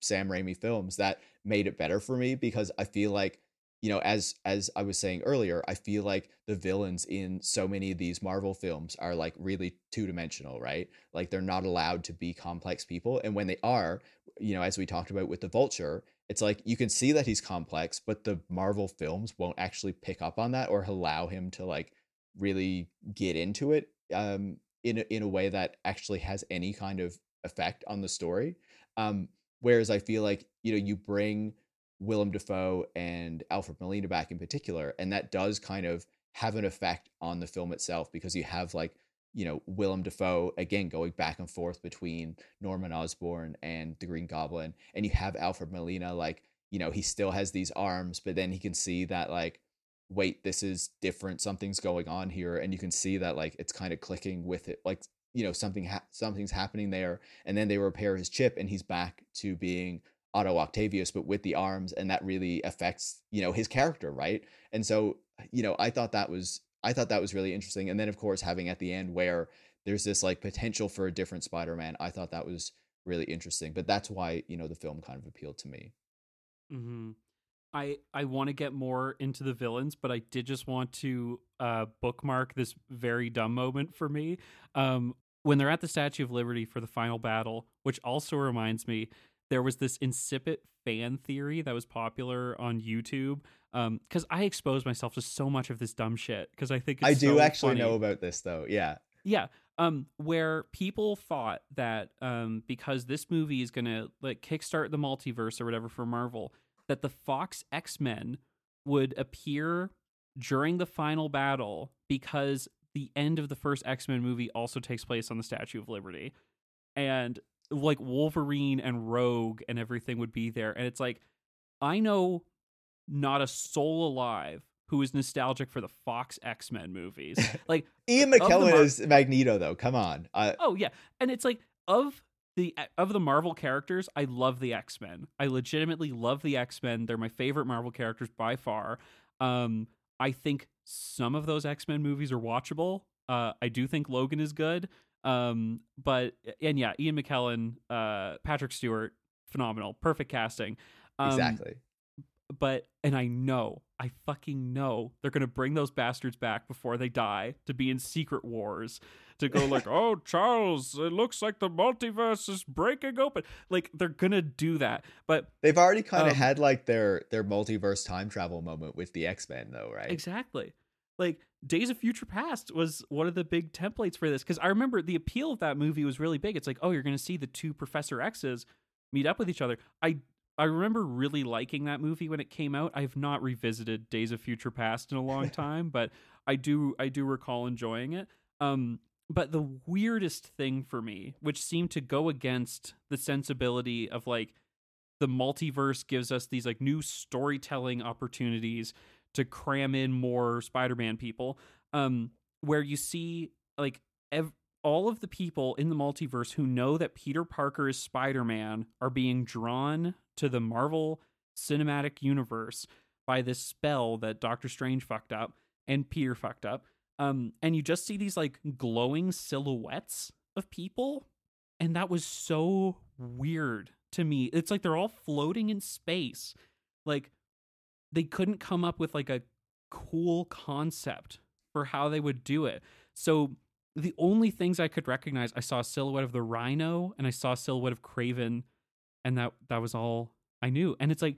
Sam Raimi films that made it better for me because I feel like you know as as I was saying earlier I feel like the villains in so many of these Marvel films are like really two-dimensional right like they're not allowed to be complex people and when they are you know as we talked about with the vulture it's like you can see that he's complex but the Marvel films won't actually pick up on that or allow him to like really get into it um in a, in a way that actually has any kind of effect on the story. Um, whereas I feel like you know you bring Willem Dafoe and Alfred Molina back in particular, and that does kind of have an effect on the film itself because you have like you know Willem Dafoe again going back and forth between Norman Osborn and the Green Goblin, and you have Alfred Molina like you know he still has these arms, but then he can see that like wait this is different something's going on here and you can see that like it's kind of clicking with it like you know something ha- something's happening there and then they repair his chip and he's back to being Otto Octavius but with the arms and that really affects you know his character right and so you know I thought that was I thought that was really interesting and then of course having at the end where there's this like potential for a different Spider-Man I thought that was really interesting but that's why you know the film kind of appealed to me mm-hmm. I I want to get more into the villains, but I did just want to uh, bookmark this very dumb moment for me. Um, when they're at the Statue of Liberty for the final battle, which also reminds me, there was this insipid fan theory that was popular on YouTube. Because um, I expose myself to so much of this dumb shit because I think I do so actually funny. know about this though. Yeah, yeah. Um, where people thought that um, because this movie is gonna like kickstart the multiverse or whatever for Marvel, that the Fox X Men would appear during the final battle because the end of the first X Men movie also takes place on the Statue of Liberty. And like Wolverine and Rogue and everything would be there. And it's like, I know not a soul alive who is nostalgic for the Fox X Men movies. Like Ian McKellen Mar- is Magneto, though. Come on. I- oh yeah, and it's like of the of the Marvel characters, I love the X Men. I legitimately love the X Men. They're my favorite Marvel characters by far. Um, I think some of those X Men movies are watchable. Uh, I do think Logan is good. Um, but and yeah, Ian McKellen, uh, Patrick Stewart, phenomenal, perfect casting. Um, exactly but and I know, I fucking know they're gonna bring those bastards back before they die to be in Secret Wars to go like, oh Charles, it looks like the multiverse is breaking open. Like they're gonna do that, but they've already kind of um, had like their their multiverse time travel moment with the X Men, though, right? Exactly. Like Days of Future Past was one of the big templates for this because I remember the appeal of that movie was really big. It's like, oh, you're gonna see the two Professor X's meet up with each other. I I remember really liking that movie when it came out. I have not revisited Days of Future Past in a long time, but I do I do recall enjoying it. Um, but the weirdest thing for me, which seemed to go against the sensibility of like the multiverse gives us these like new storytelling opportunities to cram in more Spider-Man people, um, where you see like ev- all of the people in the multiverse who know that Peter Parker is Spider Man are being drawn to the Marvel Cinematic Universe by this spell that Doctor Strange fucked up and Peter fucked up. Um, and you just see these like glowing silhouettes of people. And that was so weird to me. It's like they're all floating in space. Like they couldn't come up with like a cool concept for how they would do it. So the only things I could recognize, I saw a silhouette of the Rhino and I saw a silhouette of Kraven, and that that was all I knew. And it's like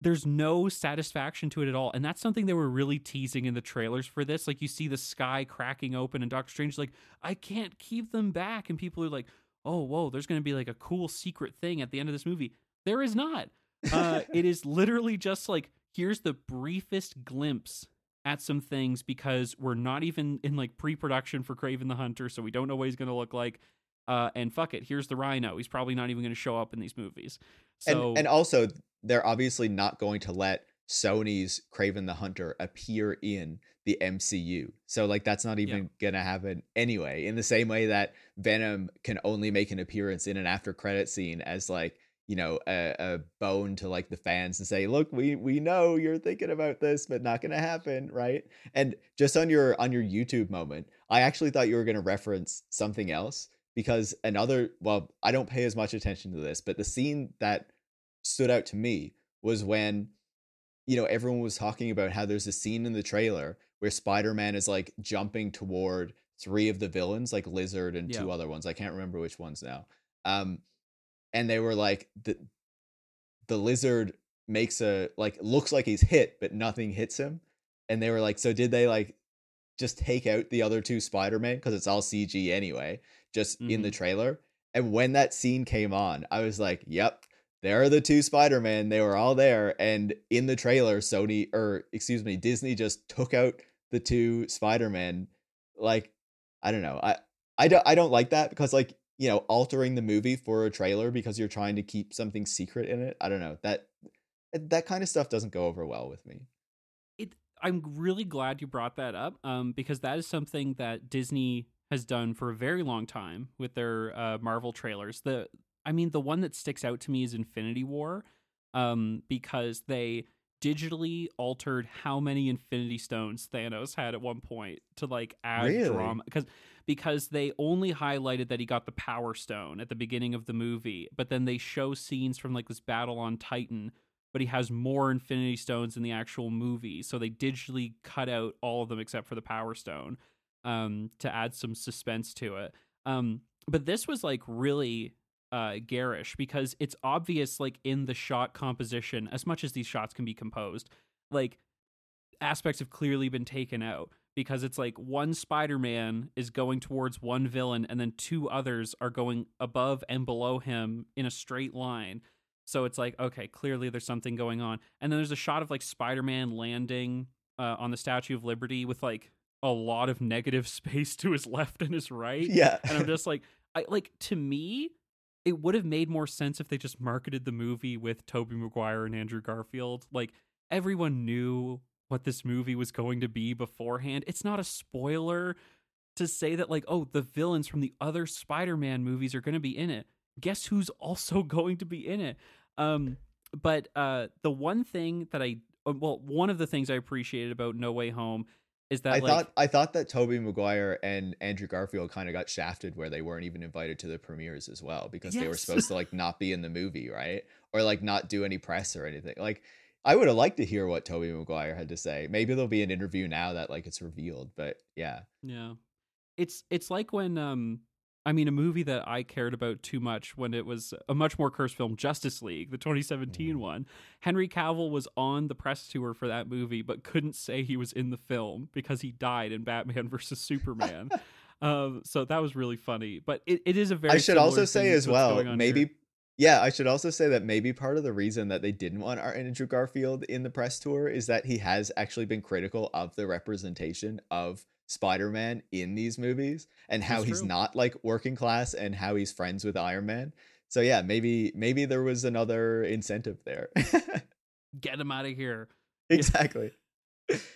there's no satisfaction to it at all. And that's something they were really teasing in the trailers for this. Like you see the sky cracking open and Doctor Strange like, I can't keep them back. And people are like, oh, whoa, there's going to be like a cool secret thing at the end of this movie. There is not. Uh, it is literally just like, here's the briefest glimpse at some things because we're not even in like pre-production for Kraven the Hunter, so we don't know what he's going to look like. Uh, and fuck it, here's the Rhino. He's probably not even going to show up in these movies. So and, and also they're obviously not going to let Sony's Kraven the Hunter appear in the MCU. So like that's not even yeah. gonna happen anyway. In the same way that Venom can only make an appearance in an after credit scene as like you know a, a bone to like the fans and say look we we know you're thinking about this but not gonna happen right and just on your on your youtube moment i actually thought you were gonna reference something else because another well i don't pay as much attention to this but the scene that stood out to me was when you know everyone was talking about how there's a scene in the trailer where spider-man is like jumping toward three of the villains like lizard and yeah. two other ones i can't remember which ones now um and they were like the the lizard makes a like looks like he's hit but nothing hits him and they were like so did they like just take out the other two Spider-Man because it's all CG anyway, just mm-hmm. in the mm-hmm. trailer. And when that scene came on, I was like, "Yep, there are the two Spider-Man. They were all there." And in the trailer, Sony or excuse me, Disney just took out the two Spider-Man. Like, I don't know. I I don't I don't like that because like you know altering the movie for a trailer because you're trying to keep something secret in it. I don't know that that kind of stuff doesn't go over well with me. It. I'm really glad you brought that up, um, because that is something that Disney has done for a very long time with their uh, Marvel trailers. The, I mean, the one that sticks out to me is Infinity War, um, because they digitally altered how many Infinity Stones Thanos had at one point to like add really? drama because because they only highlighted that he got the Power Stone at the beginning of the movie, but then they show scenes from like this battle on Titan but he has more Infinity Stones in the actual movie. So they digitally cut out all of them except for the Power Stone um, to add some suspense to it. Um, but this was like really uh, garish because it's obvious, like in the shot composition, as much as these shots can be composed, like aspects have clearly been taken out because it's like one Spider-Man is going towards one villain and then two others are going above and below him in a straight line so it's like, okay, clearly there's something going on. And then there's a shot of like Spider Man landing uh, on the Statue of Liberty with like a lot of negative space to his left and his right. Yeah. and I'm just like, I like to me, it would have made more sense if they just marketed the movie with Tobey Maguire and Andrew Garfield. Like everyone knew what this movie was going to be beforehand. It's not a spoiler to say that like, oh, the villains from the other Spider-Man movies are going to be in it. Guess who's also going to be in it? Um, but uh, the one thing that I uh, well, one of the things I appreciated about No Way Home is that I like, thought I thought that Tobey Maguire and Andrew Garfield kind of got shafted where they weren't even invited to the premieres as well because yes. they were supposed to like not be in the movie, right? Or like not do any press or anything. Like I would have liked to hear what Tobey Maguire had to say. Maybe there'll be an interview now that like it's revealed, but yeah. Yeah. It's it's like when um I mean, a movie that I cared about too much when it was a much more cursed film, Justice League, the 2017 mm. one. Henry Cavill was on the press tour for that movie, but couldn't say he was in the film because he died in Batman versus Superman. um, so that was really funny. But it, it is a very. I should also say as well, maybe. Here. Yeah, I should also say that maybe part of the reason that they didn't want Art Andrew Garfield in the press tour is that he has actually been critical of the representation of Spider-Man in these movies and how he's not like working class and how he's friends with Iron Man. So yeah, maybe maybe there was another incentive there. Get him out of here. Exactly.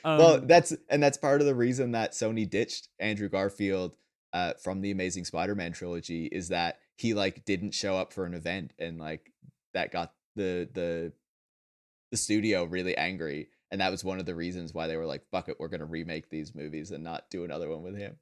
Um, well, that's and that's part of the reason that Sony ditched Andrew Garfield uh, from the Amazing Spider-Man trilogy is that he like didn't show up for an event and like that got the the the studio really angry and that was one of the reasons why they were like, "Fuck it, we're gonna remake these movies and not do another one with him."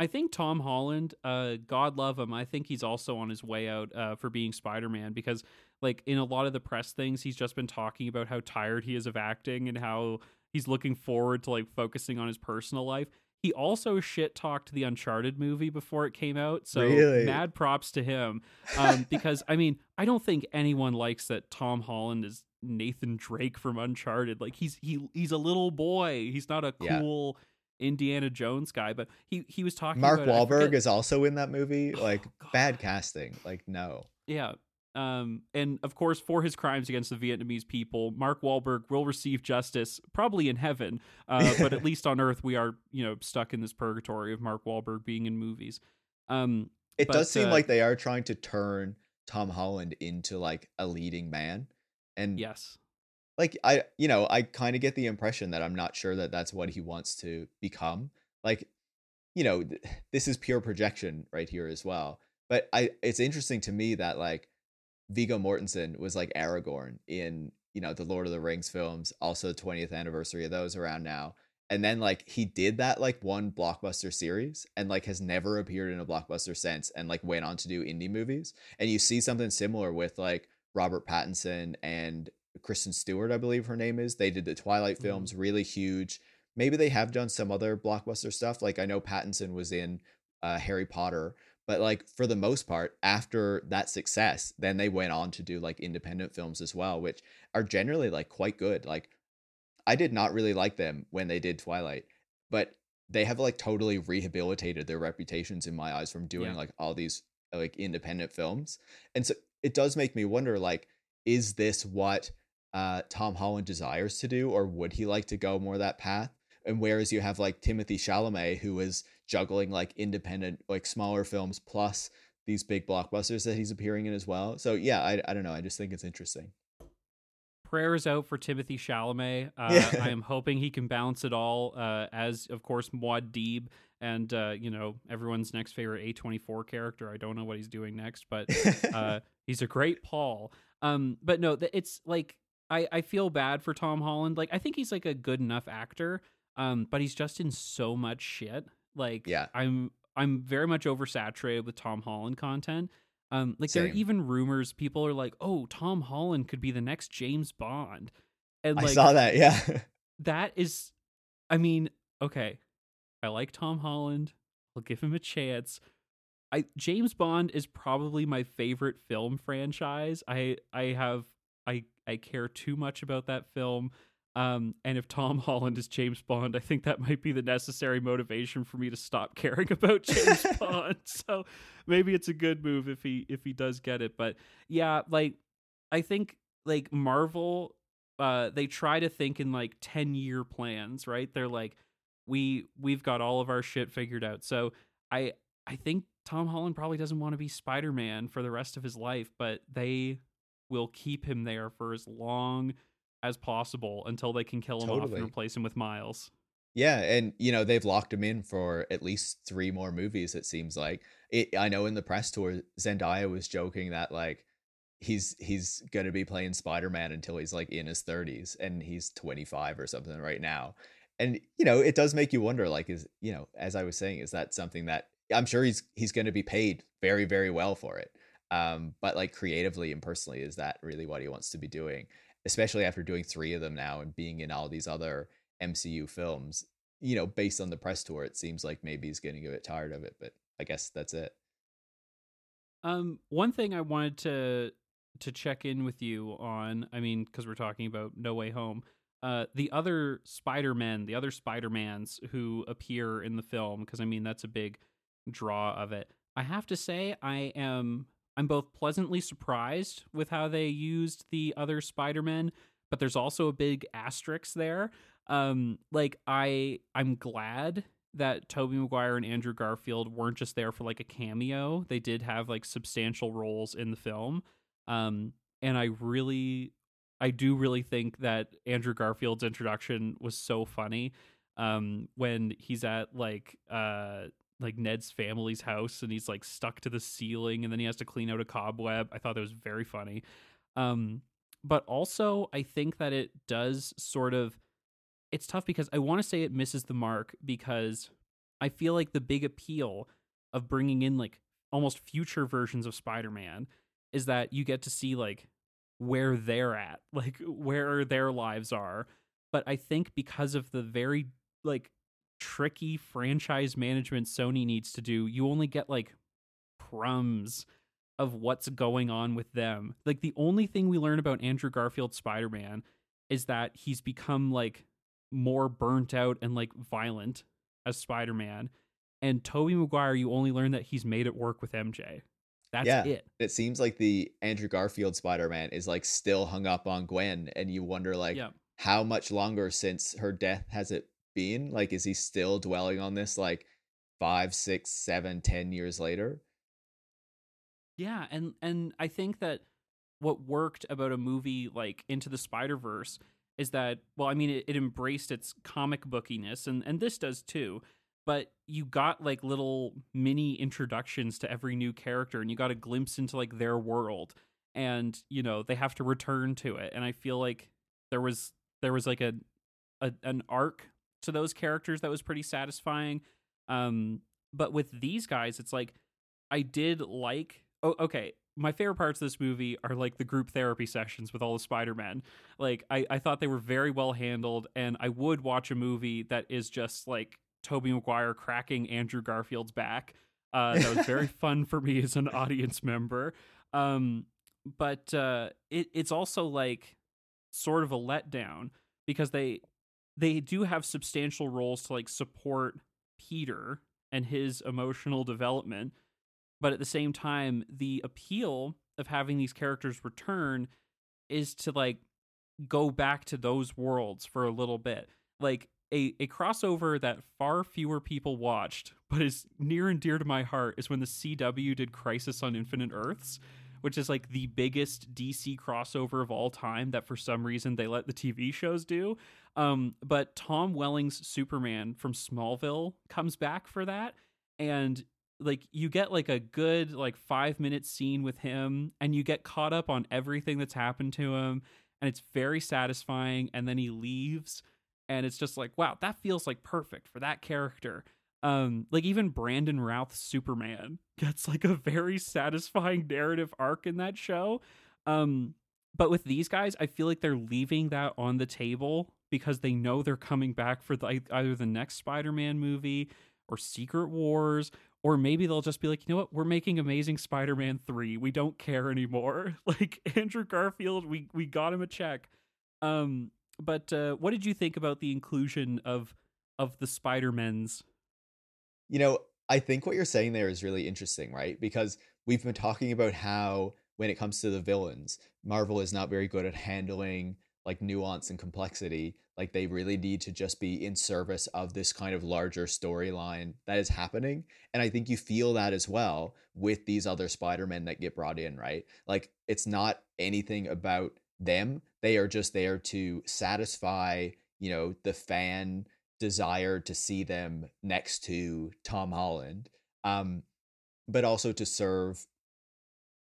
I think Tom Holland, uh, God love him. I think he's also on his way out uh, for being Spider Man because, like, in a lot of the press things, he's just been talking about how tired he is of acting and how he's looking forward to like focusing on his personal life. He also shit talked the Uncharted movie before it came out, so really? mad props to him. Um, because I mean, I don't think anyone likes that Tom Holland is Nathan Drake from Uncharted. Like he's he he's a little boy. He's not a cool yeah. Indiana Jones guy, but he he was talking. Mark about, Wahlberg is also in that movie. Oh, like God. bad casting. Like no. Yeah. Um, and of course, for his crimes against the Vietnamese people, Mark Wahlberg will receive justice, probably in heaven. Uh, but at least on Earth, we are, you know, stuck in this purgatory of Mark Wahlberg being in movies. Um, it but, does seem uh, like they are trying to turn Tom Holland into like a leading man. And yes, like I, you know, I kind of get the impression that I'm not sure that that's what he wants to become. Like, you know, th- this is pure projection right here as well. But I, it's interesting to me that like Viggo Mortensen was like Aragorn in you know the Lord of the Rings films, also the 20th anniversary of those around now. And then like he did that like one blockbuster series and like has never appeared in a blockbuster since and like went on to do indie movies. And you see something similar with like Robert Pattinson and Kristen Stewart, I believe her name is. They did the Twilight mm-hmm. films, really huge. Maybe they have done some other blockbuster stuff. Like I know Pattinson was in uh, Harry Potter, but like for the most part, after that success, then they went on to do like independent films as well, which are generally like quite good. Like I did not really like them when they did Twilight, but they have like totally rehabilitated their reputations in my eyes from doing Yeah. like all these like independent films. And so it does make me wonder like is this what uh Tom Holland desires to do or would he like to go more that path? And whereas you have like Timothy Chalamet who is juggling like independent like smaller films plus these big blockbusters that he's appearing in as well. So yeah, I I don't know, I just think it's interesting. Prayers out for Timothy Chalamet. Uh, Yeah. I am hoping he can balance it all uh, as, of course, Muad'Dib and, uh, you know, everyone's next favorite A24 character. I don't know what he's doing next, but uh, he's a great Paul. Um, but no, it's like I, I feel bad for Tom Holland. Like I think he's like a good enough actor, um, but he's just in so much shit. Like Yeah. I'm I'm very much oversaturated with Tom Holland content. Um, like there are even rumors. People are like, "Oh, Tom Holland could be the next James Bond," and I saw that, yeah. that is, I mean, okay, I like Tom Holland. I'll give him a chance. I James Bond is probably my favorite film franchise. I I have I I care too much about that film. Um, and if Tom Holland is James Bond, I think that might be the necessary motivation for me to stop caring about James Bond. So maybe it's a good move if he if he does get it. But yeah, like I think like Marvel, uh, they try to think in like ten year plans, right? They're like, we we've got all of our shit figured out. So I I think Tom Holland probably doesn't want to be Spider Man for the rest of his life, but they will keep him there for as long as possible until they can kill him off and replace him with Miles. Yeah, and you know they've locked him in for at least three more movies. It seems like. It, I know in the press tour, Zendaya was joking that like he's he's gonna be playing Spider Man until he's like in his thirties, and he's twenty five or something right now. And you know it does make you wonder, like, is you know as I was saying, is that something that I'm sure he's he's going to be paid very very well for it. Um, but like creatively and personally, is that really what he wants to be doing? Especially after doing three of them now and being in all these other MCU films, you know, based on the press tour, it seems like maybe he's getting a bit tired of it, but I guess that's it. Um, one thing I wanted to to check in with you on, I mean, because we're talking about No Way Home, uh, the other Spider Men, the other Spider Mans who appear in the film, because I mean that's a big draw of it. I have to say, I am I'm both pleasantly surprised with how they used the other Spider Men, but there's also a big asterisk there. Um, like I I'm glad that Tobey Maguire and Andrew Garfield weren't just there for like a cameo. They did have like substantial roles in the film. Um, and I really, I do really think that Andrew Garfield's introduction was so funny. Um, when he's at like, uh, like Ned's family's house and he's like stuck to the ceiling and then he has to clean out a cobweb. I thought that was very funny. Um, but also I think that it does sort of it's tough because I want to say it misses the mark because I feel like the big appeal of bringing in like almost future versions of Spider-Man is that you get to see like where they're at, like where their lives are. But I think because of the very like tricky franchise management Sony needs to do, you only get like crumbs of what's going on with them. Like the only thing we learn about Andrew Garfield's Spider-Man is that he's become like more burnt out and like violent as Spider-Man. And Tobey Maguire, you only learn that he's made it work with MJ. That's Yeah. it. It seems like the Andrew Garfield Spider Man is like still hung up on Gwen, and you wonder like yeah. how much longer since her death has it been? Like, is he still dwelling on this like five, six, seven, ten years later? Yeah, and and I think that what worked about a movie like Into the Spider Verse is that well, I mean, it, it embraced its comic bookiness, and and this does too. But you got like little mini introductions to every new character, and you got a glimpse into like their world, and you know they have to return to it. And I feel like there was there was like a, a an arc to those characters that was pretty satisfying. Um, but with these guys, it's like I did like. Oh, okay. My favorite parts of this movie are like the group therapy sessions with all the Spider Men. Like I, I thought they were very well handled, and I would watch a movie that is just like Tobey Maguire cracking Andrew Garfield's back. Uh, that was very fun for me as an audience member. Um, but uh, it, it's also like sort of a letdown because they they do have substantial roles to like support Peter and his emotional development. But at the same time, the appeal of having these characters return is to like go back to those worlds for a little bit. Like a, a crossover that far fewer people watched, but is near and dear to my heart, is when the CW did Crisis on Infinite Earths, which is like the biggest DC crossover of all time that for some reason they let the TV shows do. Um, but Tom Welling's Superman from Smallville comes back for that. And like you get like a good like five minute scene with him and you get caught up on everything that's happened to him and it's very satisfying and then he leaves and it's just like wow that feels like perfect for that character um like even brandon routh's superman gets like a very satisfying narrative arc in that show um but with these guys i feel like they're leaving that on the table because they know they're coming back for the, either the next spider-man movie or secret wars or maybe they'll just be like, you know what, we're making Amazing Spider-Man three. We don't care anymore. Like Andrew Garfield, we we got him a check. Um, but uh, what did you think about the inclusion of of the Spider-Mens? You know, I think what you're saying there is really interesting, right? Because we've been talking about how when it comes to the villains, Marvel is not very good at handling like nuance and complexity. Like they really need to just be in service of this kind of larger storyline that is happening. And i think you feel that as well with these other spider-men that get brought in right? Like it's not anything about them. They are just there to satisfy you know the fan desire to see them next to tom holland um but also to serve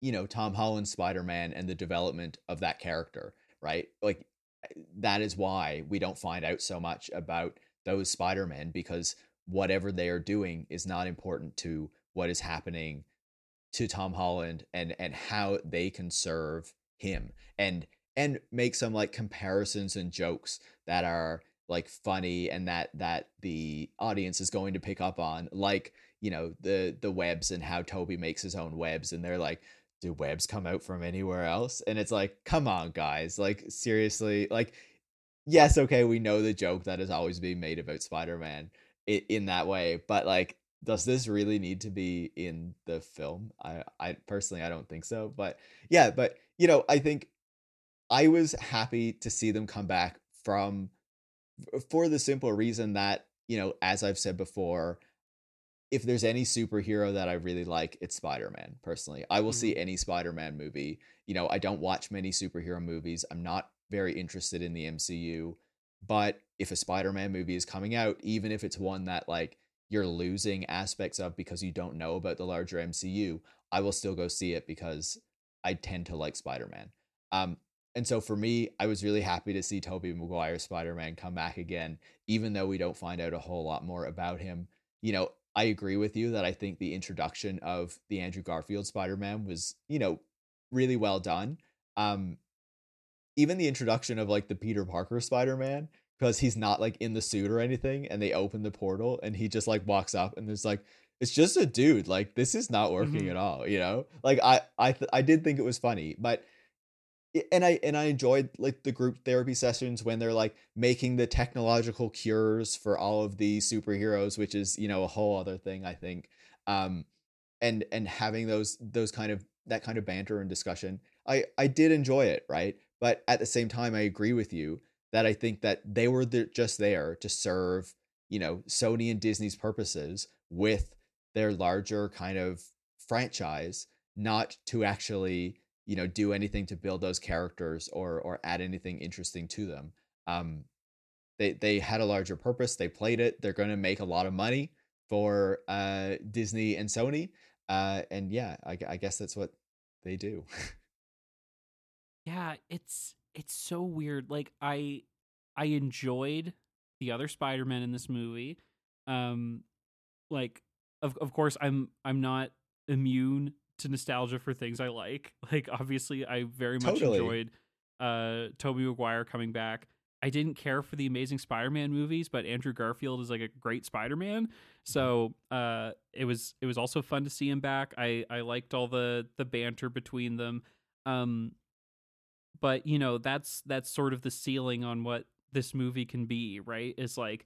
you know tom holland spider-man and the development of that character right? Like that is why we don't find out so much about those Spider-Men because whatever they are doing is not important to what is happening to Tom Holland and and how they can serve him and and make some like comparisons and jokes that are like funny and that that the audience is going to pick up on like you know the the webs and how tobey makes his own webs and they're like do webs come out from anywhere else? And it's like, come on, guys. Like, seriously, like, yes, okay, we know the joke that is always being made about Spider Man in that way, but like, does this really need to be in the film? I, I personally, I don't think so. But yeah, but you know, I think I was happy to see them come back from for the simple reason that you know, as I've said before, if there's any superhero that I really like, it's Spider Man, personally. I will mm-hmm. see any Spider Man movie. You know, I don't watch many superhero movies. I'm not very interested in the MCU. But if a Spider Man movie is coming out, even if it's one that like you're losing aspects of because you don't know about the larger MCU, I will still go see it because I tend to like Spider Man. Um, and so for me, I was really happy to see Tobey Maguire Spider Man come back again, even though we don't find out a whole lot more about him. You know, I agree with you that I think the introduction of the Andrew Garfield Spider-Man was, you know, really well done. Um even the introduction of like the Peter Parker Spider-Man because he's not like in the suit or anything and they open the portal and he just like walks up and there's like it's just a dude like this is not working mm-hmm. at all, you know? Like I I th- I did think it was funny, but and I and I enjoyed like the group therapy sessions when they're like making the technological cures for all of the superheroes, which is you know a whole other thing I think. Um, and and having those those kind of that kind of banter and discussion, I I did enjoy it, right? But at the same time, I agree with you that I think that they were just there to serve you know Sony and Disney's purposes with their larger kind of franchise, not to actually you know do anything to build those characters or or add anything interesting to them. Um they they had a larger purpose they played it they're going to make a lot of money for uh disney and sony uh and yeah i, I guess that's what they do. Yeah it's it's so weird like i i enjoyed the other spider-man in this movie um like of of course i'm i'm not immune to nostalgia for things I like. Like obviously I very much totally. enjoyed uh Tobey Maguire coming back. I didn't care for the Amazing Spider-Man movies, but Andrew Garfield is like a great Spider-Man. So uh, it was it was also fun to see him back. I I liked all the the banter between them. Um, but you know that's that's sort of the ceiling on what this movie can be, right? Is like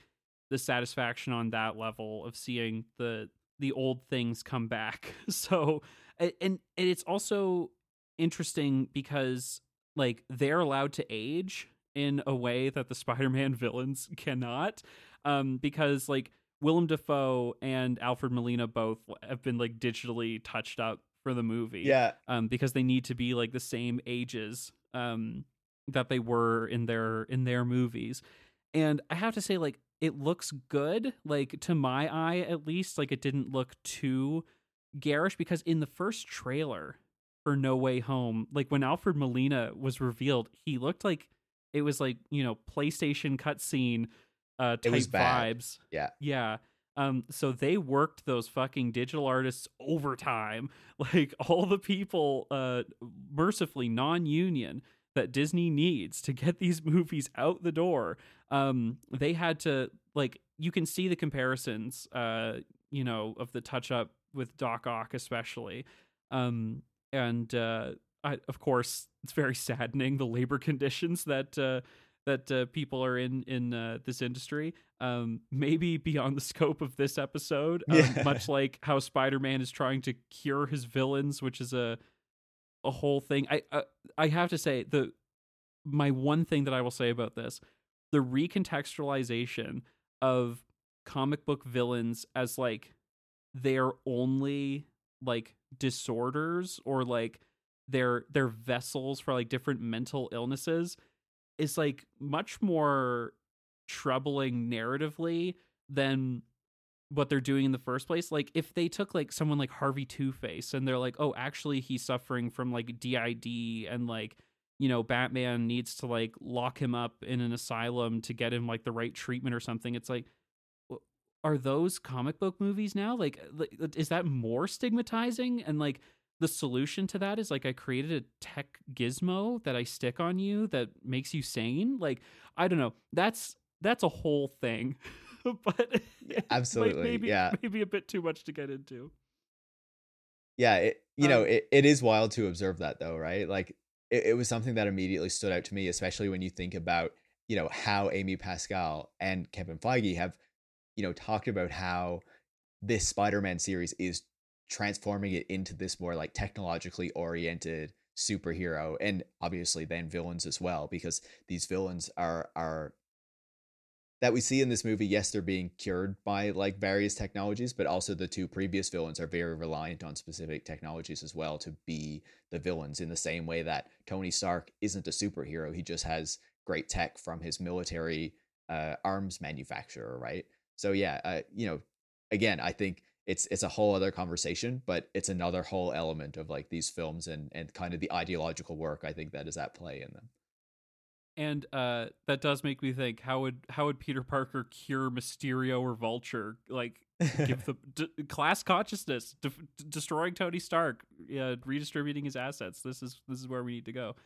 the satisfaction on that level of seeing the the old things come back. So and and it's also interesting because like they're allowed to age in a way that the Spider-Man villains cannot um because like Willem Dafoe and Alfred Molina both have been like digitally touched up for the movie. Yeah. Um because they need to be like the same ages um that they were in their in their movies. And I have to say like it looks good like to my eye at least like it didn't look too garish because in the first trailer for No Way Home, like when Alfred Molina was revealed, he looked like it was like, you know, PlayStation cutscene uh type It was bad. vibes. Yeah. Yeah. Um, so they worked those fucking digital artists overtime. Like all the people, uh, mercifully non-union that Disney needs to get these movies out the door. Um, they had to like you can see the comparisons, uh, you know, of the touch up with Doc Ock especially. Um, and uh, I, of course, it's very saddening the labor conditions that uh, that uh, people are in in uh, this industry. Um, maybe beyond the scope of this episode, um, Yeah. much like how Spider Man is trying to cure his villains, which is a a whole thing. I uh, I have to say the my one thing that I will say about this, the recontextualization of comic book villains as like they're only like disorders or like they're they're vessels for like different mental illnesses is like much more troubling narratively than what they're doing in the first place. Like if they took like someone like Harvey Two Face and they're like, oh, actually he's suffering from like DID and like you know Batman needs to like lock him up in an asylum to get him like the right treatment or something. It's like are those comic book movies now? Like, is that more stigmatizing? And like the solution to that is like I created a tech gizmo that I stick on you that makes you sane. Like I don't know. That's that's a whole thing. but absolutely, maybe yeah. maybe a bit too much to get into. Yeah, it, you know, Um, it, it is wild to observe that though, right? Like it, it was something that immediately stood out to me, especially when you think about, you know, how Amy Pascal and Kevin Feige have, you know, talked about how this Spider-Man series is transforming it into this more like technologically oriented superhero and obviously then villains as well because these villains are are that we see in this movie yes they're being cured by like various technologies but also the two previous villains are very reliant on specific technologies as well to be the villains in the same way that tony stark isn't a superhero he just has great tech from his military uh, arms manufacturer right so yeah uh, you know again i think it's it's a whole other conversation but it's another whole element of like these films and and kind of the ideological work i think that is at play in them And uh, that does make me think: how would how would Peter Parker cure Mysterio or Vulture? Like, give the d- class consciousness, de- destroying Tony Stark, yeah, redistributing his assets. This is this is where we need to go.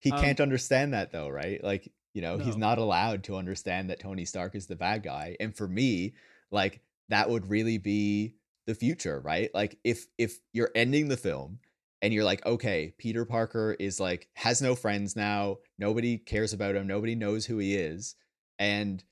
he Um, can't understand that though right like you know he's not allowed to understand that tony stark is the bad guy and for me like that would really be the future right? Like if if you're ending the film and you're like okay peter parker is like has no friends now nobody cares about him nobody knows who he is and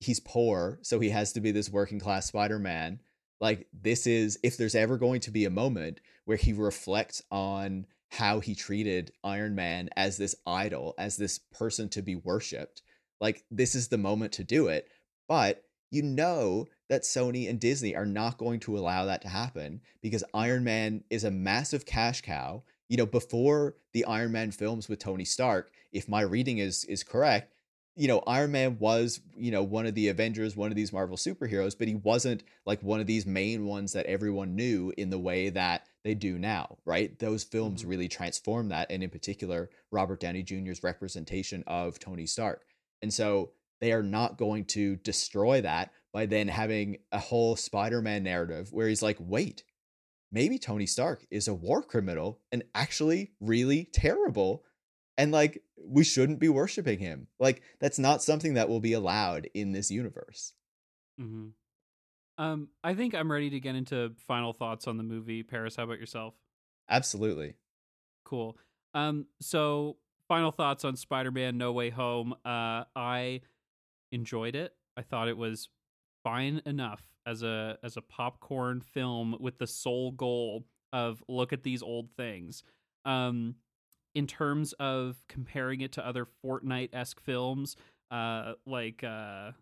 he's poor so he has to be this working class spider-man like this is if there's ever going to be a moment where he reflects on how he treated Iron Man as this idol, as this person to be worshipped. Like this is the moment to do it. But you know that Sony and Disney are not going to allow that to happen because Iron Man is a massive cash cow. You know, before the Iron Man films with Tony Stark, if my reading is is correct, you know, Iron Man was, you know, one of the Avengers, one of these Marvel superheroes, but he wasn't like one of these main ones that everyone knew in the way that they do now, right? Those films Mhm. really transformed that, and in particular, Robert Downey Jr.'s representation of Tony Stark. And so they are not going to destroy that by then having a whole Spider Man narrative where he's like, wait, maybe Tony Stark is a war criminal and actually really terrible and like we shouldn't be worshiping him like that's not something that will be allowed in this universe mm-hmm. Um, I think I'm ready to get into final thoughts on the movie. Paris, how about yourself? absolutely Cool. Um, so final thoughts on Spider-Man: No Way Home. Uh, I enjoyed it. I thought it was fine enough as a as a popcorn film with the sole goal of look at these old things. Um, in terms of comparing it to other Fortnite esque films, uh, like uh,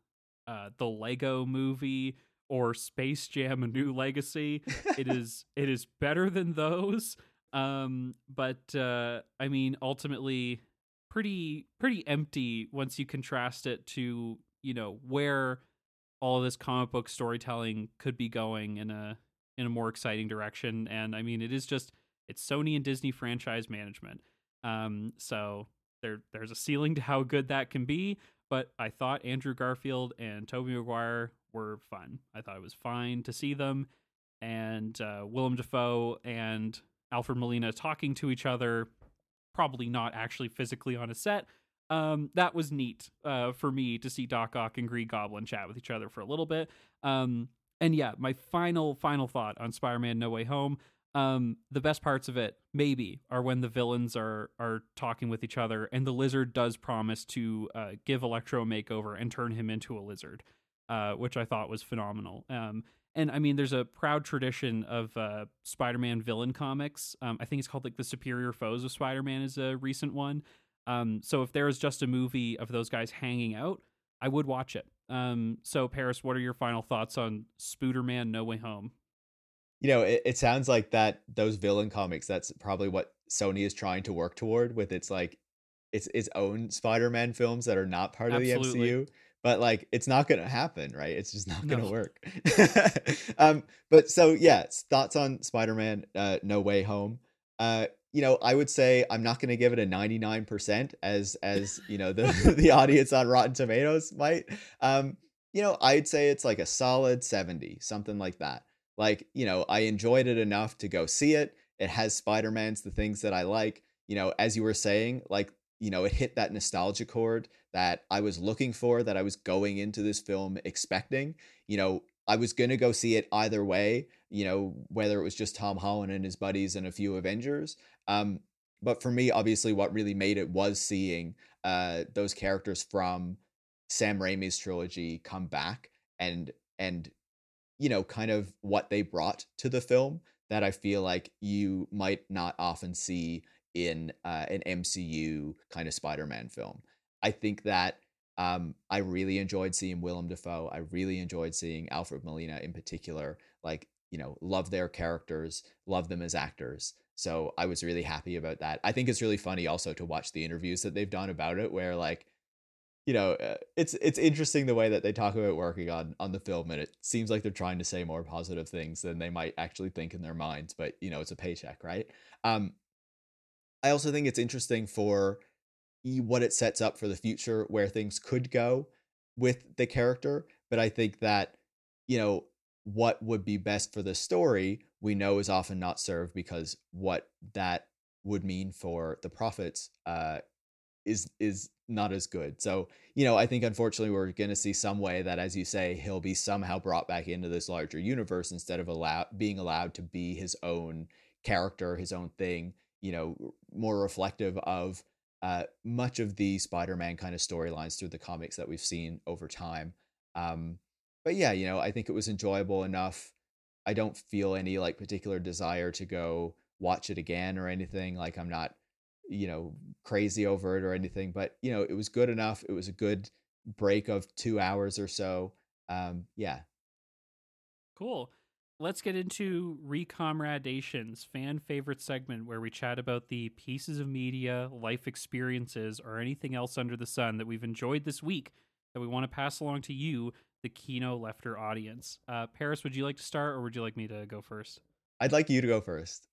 uh, the Lego Movie or Space Jam: A New Legacy, it is it is better than those. Um, but uh, I mean, ultimately, pretty pretty empty once you contrast it to you know where all of this comic book storytelling could be going in a in a more exciting direction. And I mean, it is just it's Sony and Disney franchise management. Um, so there there's a ceiling to how good that can be. But I thought Andrew Garfield and Tobey Maguire were fun. I thought it was fine to see them, and uh, Willem Dafoe and Alfred Molina talking to each other, probably not actually physically on a set. Um, that was neat uh, for me to see Doc Ock and Green Goblin chat with each other for a little bit. Um, and yeah, my final final thought on Spider-Man: No Way Home. Um, the best parts of it maybe are when the villains are are talking with each other, and the lizard does promise to uh, give Electro a makeover and turn him into a lizard, uh, which I thought was phenomenal. Um, and I mean, there's a proud tradition of uh, Spider-Man villain comics. Um, I think it's called like the Superior Foes of Spider-Man is a recent one. Um, so if there was just a movie of those guys hanging out, I would watch it. Um, so Paris, what are your final thoughts on Spooderman No Way Home? You know, it, it sounds like that those villain comics, that's probably what Sony is trying to work toward with its like its its own Spider-Man films that are not part Absolutely. of the MCU. But like it's not gonna happen, right? It's just not gonna work. um, but so yeah, thoughts on Spider-Man uh, No Way Home. Uh, you know, I would say I'm not going to give it a 99% as as, you know, the the audience on Rotten Tomatoes might. Um, you know, I'd say it's like a solid 70, something like that. Like, you know, I enjoyed it enough to go see it. It has Spider-Man's the things that I like. You know, as you were saying, like, you know, it hit that nostalgia chord that I was looking for, that I was going into this film expecting. You know, I was going to go see it either way, you know, whether it was just Tom Holland and his buddies and a few Avengers. Um, but for me, obviously, what really made it was seeing uh, those characters from Sam Raimi's trilogy come back and and you know kind of what they brought to the film that I feel like you might not often see in uh, an MCU kind of Spider-Man film. I think that um, I really enjoyed seeing Willem Dafoe. I really enjoyed seeing Alfred Molina in particular. Like, you know, love their characters, love them as actors. So I was really happy about that. I think it's really funny also to watch the interviews that they've done about it, where like, you know, uh, it's it's interesting the way that they talk about working on on the film, and it seems like they're trying to say more positive things than they might actually think in their minds. But you know, it's a paycheck, right? Um, I also think it's interesting for what it sets up for the future, where things could go with the character. But I think that you know what would be best for the story we know is often not served because what that would mean for the profits uh, is is not as good. So, you know, I think unfortunately we're going to see some way that as you say he'll be somehow brought back into this larger universe instead of allow being allowed to be his own character, his own thing, you know, more reflective of uh, much of the Spider-Man kind of storylines through the comics that we've seen over time. Um, but yeah, you know, I think it was enjoyable enough. I don't feel any like particular desire to go watch it again or anything. Like I'm not, you know, crazy over it or anything. But you know, it was good enough. It was a good break of two hours or so. Um, yeah. Cool. Let's get into Recomradations, fan favorite segment where we chat about the pieces of media, life experiences, or anything else under the sun that we've enjoyed this week that we want to pass along to you the Kino Lefter audience. Uh, Paris, would you like to start or would you like me to go first? I'd like you to go first.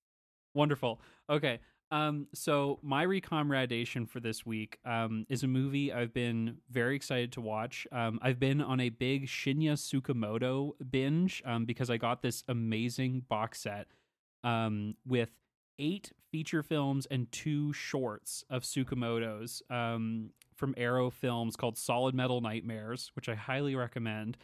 Wonderful. Okay. Um, so my recomradation for this week um, is a movie I've been very excited to watch. Um, I've been on a big Shinya Tsukamoto binge um, because I got this amazing box set um, with eight feature films and two shorts of Tsukamoto's. Um, from Arrow Films called Solid Metal Nightmares, which I highly recommend.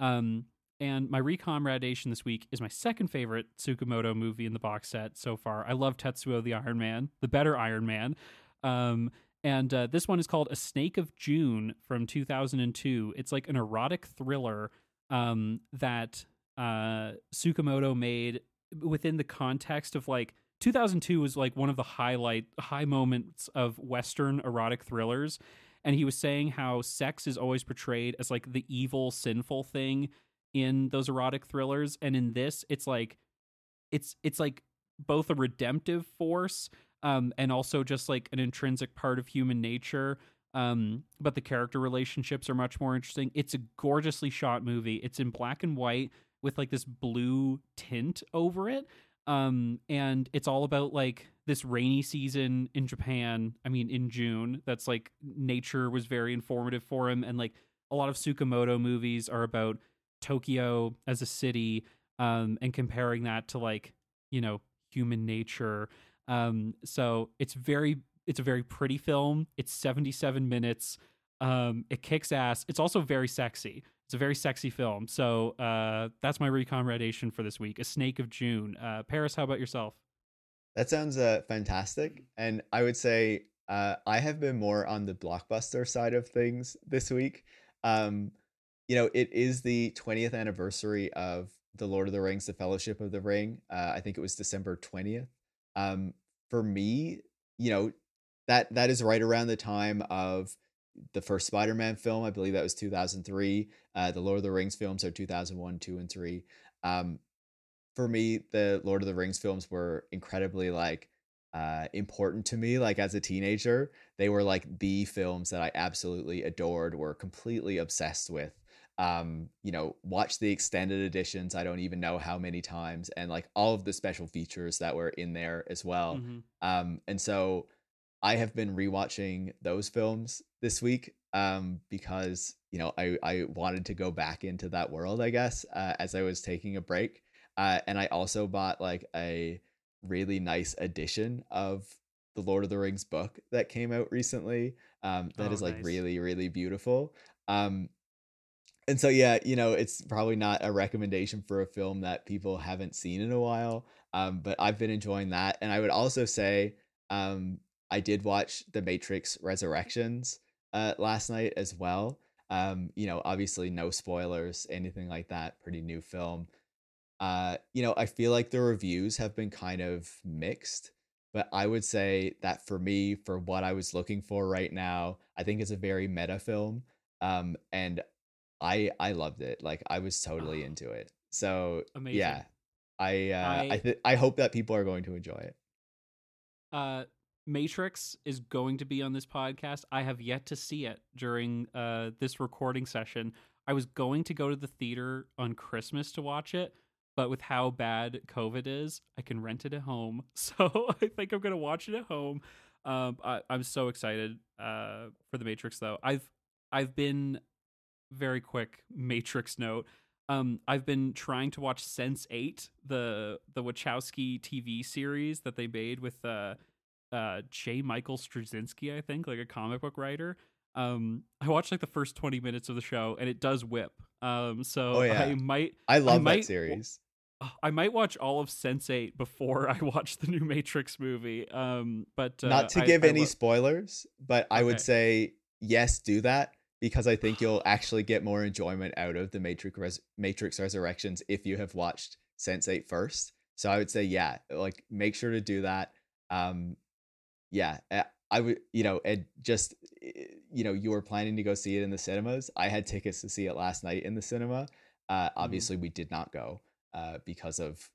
Um, and my recomradation this week is my second favorite Tsukamoto movie in the box set so far. I love Tetsuo the Iron Man, the better Iron Man. Um, And uh, this one is called A Snake of June from 2002. It's like an erotic thriller um, that uh, Tsukamoto made within the context of like 2002 was like one of the highlight high moments of Western erotic thrillers. And he was saying how sex is always portrayed as like the evil, sinful thing in those erotic thrillers. And in this, it's like it's it's like both a redemptive force um, and also just like an intrinsic part of human nature. Um, but the character relationships are much more interesting. It's a gorgeously shot movie. It's in black and white with like this blue tint over it. Um, and it's all about like this rainy season in Japan. I mean, in June, that's like nature was very informative for him. And like a lot of Tsukamoto movies are about Tokyo as a city um, and comparing that to like, you know, human nature. Um, so it's very, it's a very pretty film. It's 77 minutes. Um, it kicks ass. It's also very sexy. It's a very sexy film. So uh, that's my recommendation for this week. A Snake of June. Uh, Paris, how about yourself? That sounds uh, fantastic. And I would say uh, I have been more on the blockbuster side of things this week. Um, you know, it is the 20th anniversary of The Lord of the Rings, The Fellowship of the Ring. Uh, I think it was December 20th. Um, for me, you know, that that is right around the time of the first Spider-Man film. I believe that was 2003. Uh, the Lord of the Rings films are 2001, 2, and 3. Um, for me, the Lord of the Rings films were incredibly like uh, important to me. Like as a teenager, they were like the films that I absolutely adored, were completely obsessed with. Um, you know, watch the extended editions. I don't even know how many times, and like all of the special features that were in there as well. Mm-hmm. Um, and so I have been rewatching those films this week um, because you know I I wanted to go back into that world I guess uh, as I was taking a break, uh, and I also bought like a really nice edition of the Lord of the Rings book that came out recently. Um, that oh, is like nice. really really beautiful. Um, and so yeah, you know it's probably not a recommendation for a film that people haven't seen in a while. Um, but I've been enjoying that, and I would also say um I did watch The Matrix Resurrections uh, last night as well. Um, you know, obviously no spoilers, anything like that. Pretty new film. Uh, you know, I feel like the reviews have been kind of mixed, but I would say that for me, for what I was looking for right now, I think it's a very meta film. Um, and I I loved it. Like I was totally into it. So Amazing. yeah, I uh, I I, th- I hope that people are going to enjoy it. Uh, Matrix is going to be on this podcast. I have yet to see it during uh, this recording session. I was going to go to the theater on Christmas to watch it, but with how bad COVID is, I can rent it at home. So I think I'm going to watch it at home. Um, I, am so excited uh, for the Matrix, though. I've I've been very quick Matrix note. Um, I've been trying to watch Sense8, the the Wachowski TV series that they made with uh, uh J. Michael Straczynski, I think, like a comic book writer. Um, I watched like the first twenty minutes of the show, and it does whip. Um, so oh, yeah. I might. I love I might, that series. I might watch all of Sense8 before I watch the new Matrix movie. Um, but uh, not to give I any lo- spoilers, but I would say yes, do that because I think you'll actually get more enjoyment out of the Matrix Res- Matrix Resurrections if you have watched Sense8 first. So I would say yeah, like make sure to do that. Um, yeah, eh, I would, you know, and just, eh, you know, you were planning to go see it in the cinemas. I had tickets to see it last night in the cinema. Uh, mm-hmm. obviously, mm-hmm. we did not go uh, because of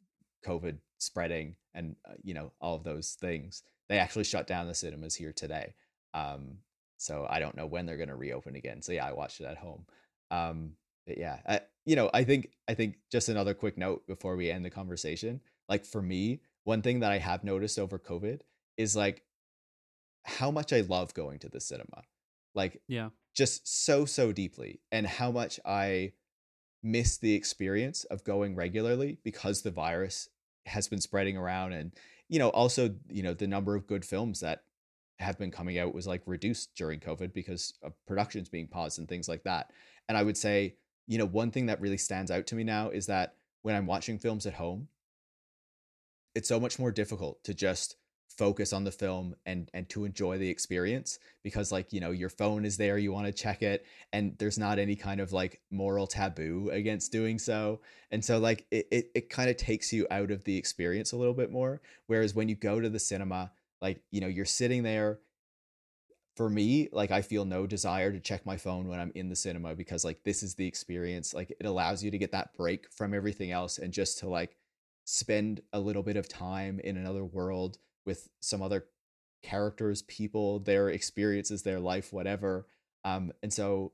COVID spreading and, uh, you know, all of those things. They actually shut down the cinemas here today. Um, so I don't know when they're going to reopen again. So yeah, I watched it at home. Um, but yeah, I, you know, I think, I think just another quick note before we end the conversation. Like for me, one thing that I have noticed over COVID is like how much I love going to the cinema. Like, yeah, just so, so deeply, and how much I miss the experience of going regularly because the virus has been spreading around. And, you know, also, you know, the number of good films that have been coming out was like reduced during COVID because of productions being paused and things like that. And I would say, you know, one thing that really stands out to me now is that when I'm watching films at home, it's so much more difficult to just focus on the film and and to enjoy the experience because like you know your phone is there you want to check it and there's not any kind of like moral taboo against doing so and so like it it, it kind of takes you out of the experience a little bit more whereas when you go to the cinema like you know you're sitting there for me like i feel no desire to check my phone when i'm in the cinema because like this is the experience like it allows you to get that break from everything else and just to like spend a little bit of time in another world with some other characters, people, their experiences, their life, whatever. Um, and so,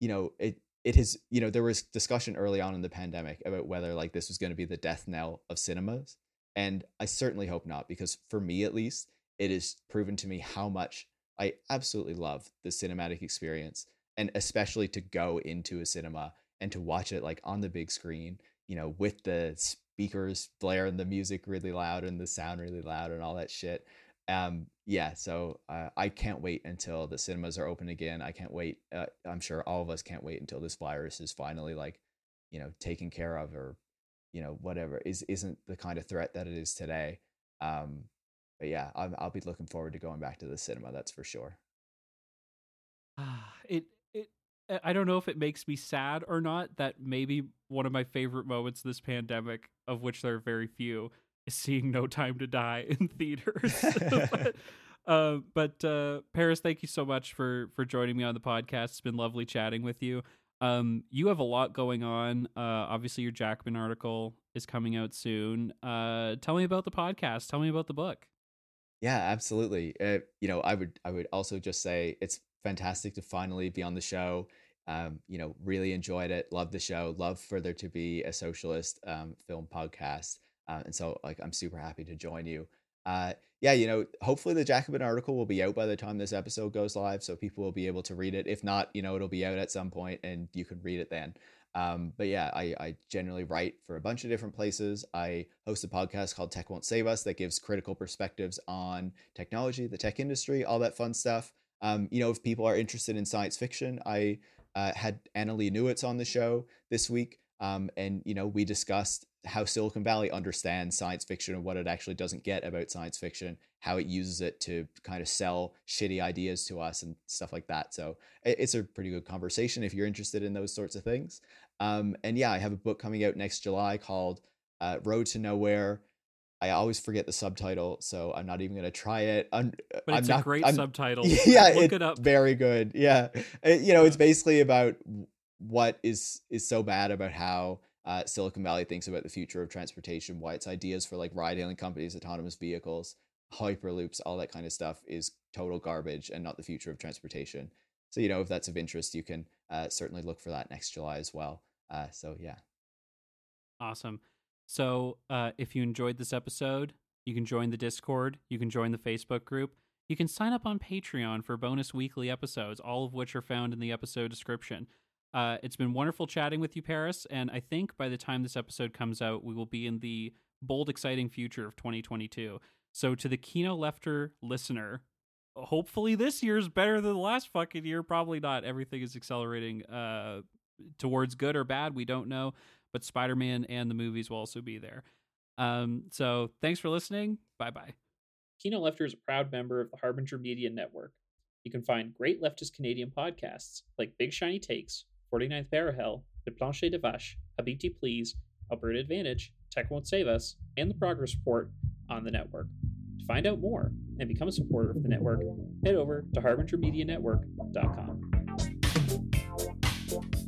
you know, it it has, you know, there was discussion early on in the pandemic about whether like this was going to be the death knell of cinemas. And I certainly hope not, because for me at least, it has proven to me how much I absolutely love the cinematic experience. And especially to go into a cinema and to watch it like on the big screen, you know, with the speakers blaring the music really loud and the sound really loud and all that shit. Um, yeah, so uh, I can't wait until the cinemas are open again. I can't wait. Uh, I'm sure all of us can't wait until this virus is finally like, you know, taken care of or, you know, whatever is isn't the kind of threat that it is today. Um, but yeah, I'll, I'll be looking forward to going back to the cinema. That's for sure. it it I don't know if it makes me sad or not that maybe one of my favorite moments this pandemic, of which there are very few, is seeing No Time to Die in theaters. but, uh, but uh, Paris, thank you so much for for joining me on the podcast. It's been lovely chatting with you. Um, you have a lot going on. Uh, obviously, your Jacobin article is coming out soon. Uh, tell me about the podcast. Tell me about the book. Yeah, absolutely. Uh, you know, I would I would also just say it's fantastic to finally be on the show. Um, you know, really enjoyed it. Love the show. Love for there to be a socialist um, film podcast. Uh, and so, like, I'm super happy to join you. Uh, yeah, you know, hopefully the Jacobin article will be out by the time this episode goes live, so people will be able to read it. If not, you know, it'll be out at some point, and you can read it then. Um, but yeah, I, I generally write for a bunch of different places. I host a podcast called Tech Won't Save Us that gives critical perspectives on technology, the tech industry, all that fun stuff. Um, you know, if people are interested in science fiction, I uh, had Annalee Newitz on the show this week. Um, and, you know, we discussed how Silicon Valley understands science fiction and what it actually doesn't get about science fiction, how it uses it to kind of sell shitty ideas to us and stuff like that. So it's a pretty good conversation if you're interested in those sorts of things. Um, and yeah, I have a book coming out next July called uh, Road to Nowhere I always forget the subtitle, so I'm not even gonna try it. I'm, but it's I'm a not, great I'm, subtitle. Yeah, look it up. Very good. Yeah, it, you know, it's basically about what is is so bad about how uh, Silicon Valley thinks about the future of transportation, why its ideas for like ride-hailing companies, autonomous vehicles, hyperloops, all that kind of stuff is total garbage and not the future of transportation. So you know, if that's of interest, you can uh, certainly look for that next July as well. Uh, so yeah. Awesome. So, uh, if you enjoyed this episode, you can join the Discord, you can join the Facebook group, you can sign up on Patreon for bonus weekly episodes, all of which are found in the episode description. Uh, it's been wonderful chatting with you, Paris, and I think by the time this episode comes out, we will be in the bold, exciting future of 2022. So, to the Kino Lefter listener, hopefully this year's better than the last fucking year. Probably not. Everything is accelerating uh, towards good or bad. We don't know but Spider Man and the movies will also be there. Um, so thanks for listening. Bye bye. Kino Lefter is a proud member of the Harbinger Media Network. You can find great leftist Canadian podcasts like Big Shiny Takes, 49th Parahell, Le Plancher de Vache, Habiti Please, Alberta Advantage, Tech Won't Save Us, and the Progress Report on the network. To find out more and become a supporter of the network, head over to harbingermedianetwork.com.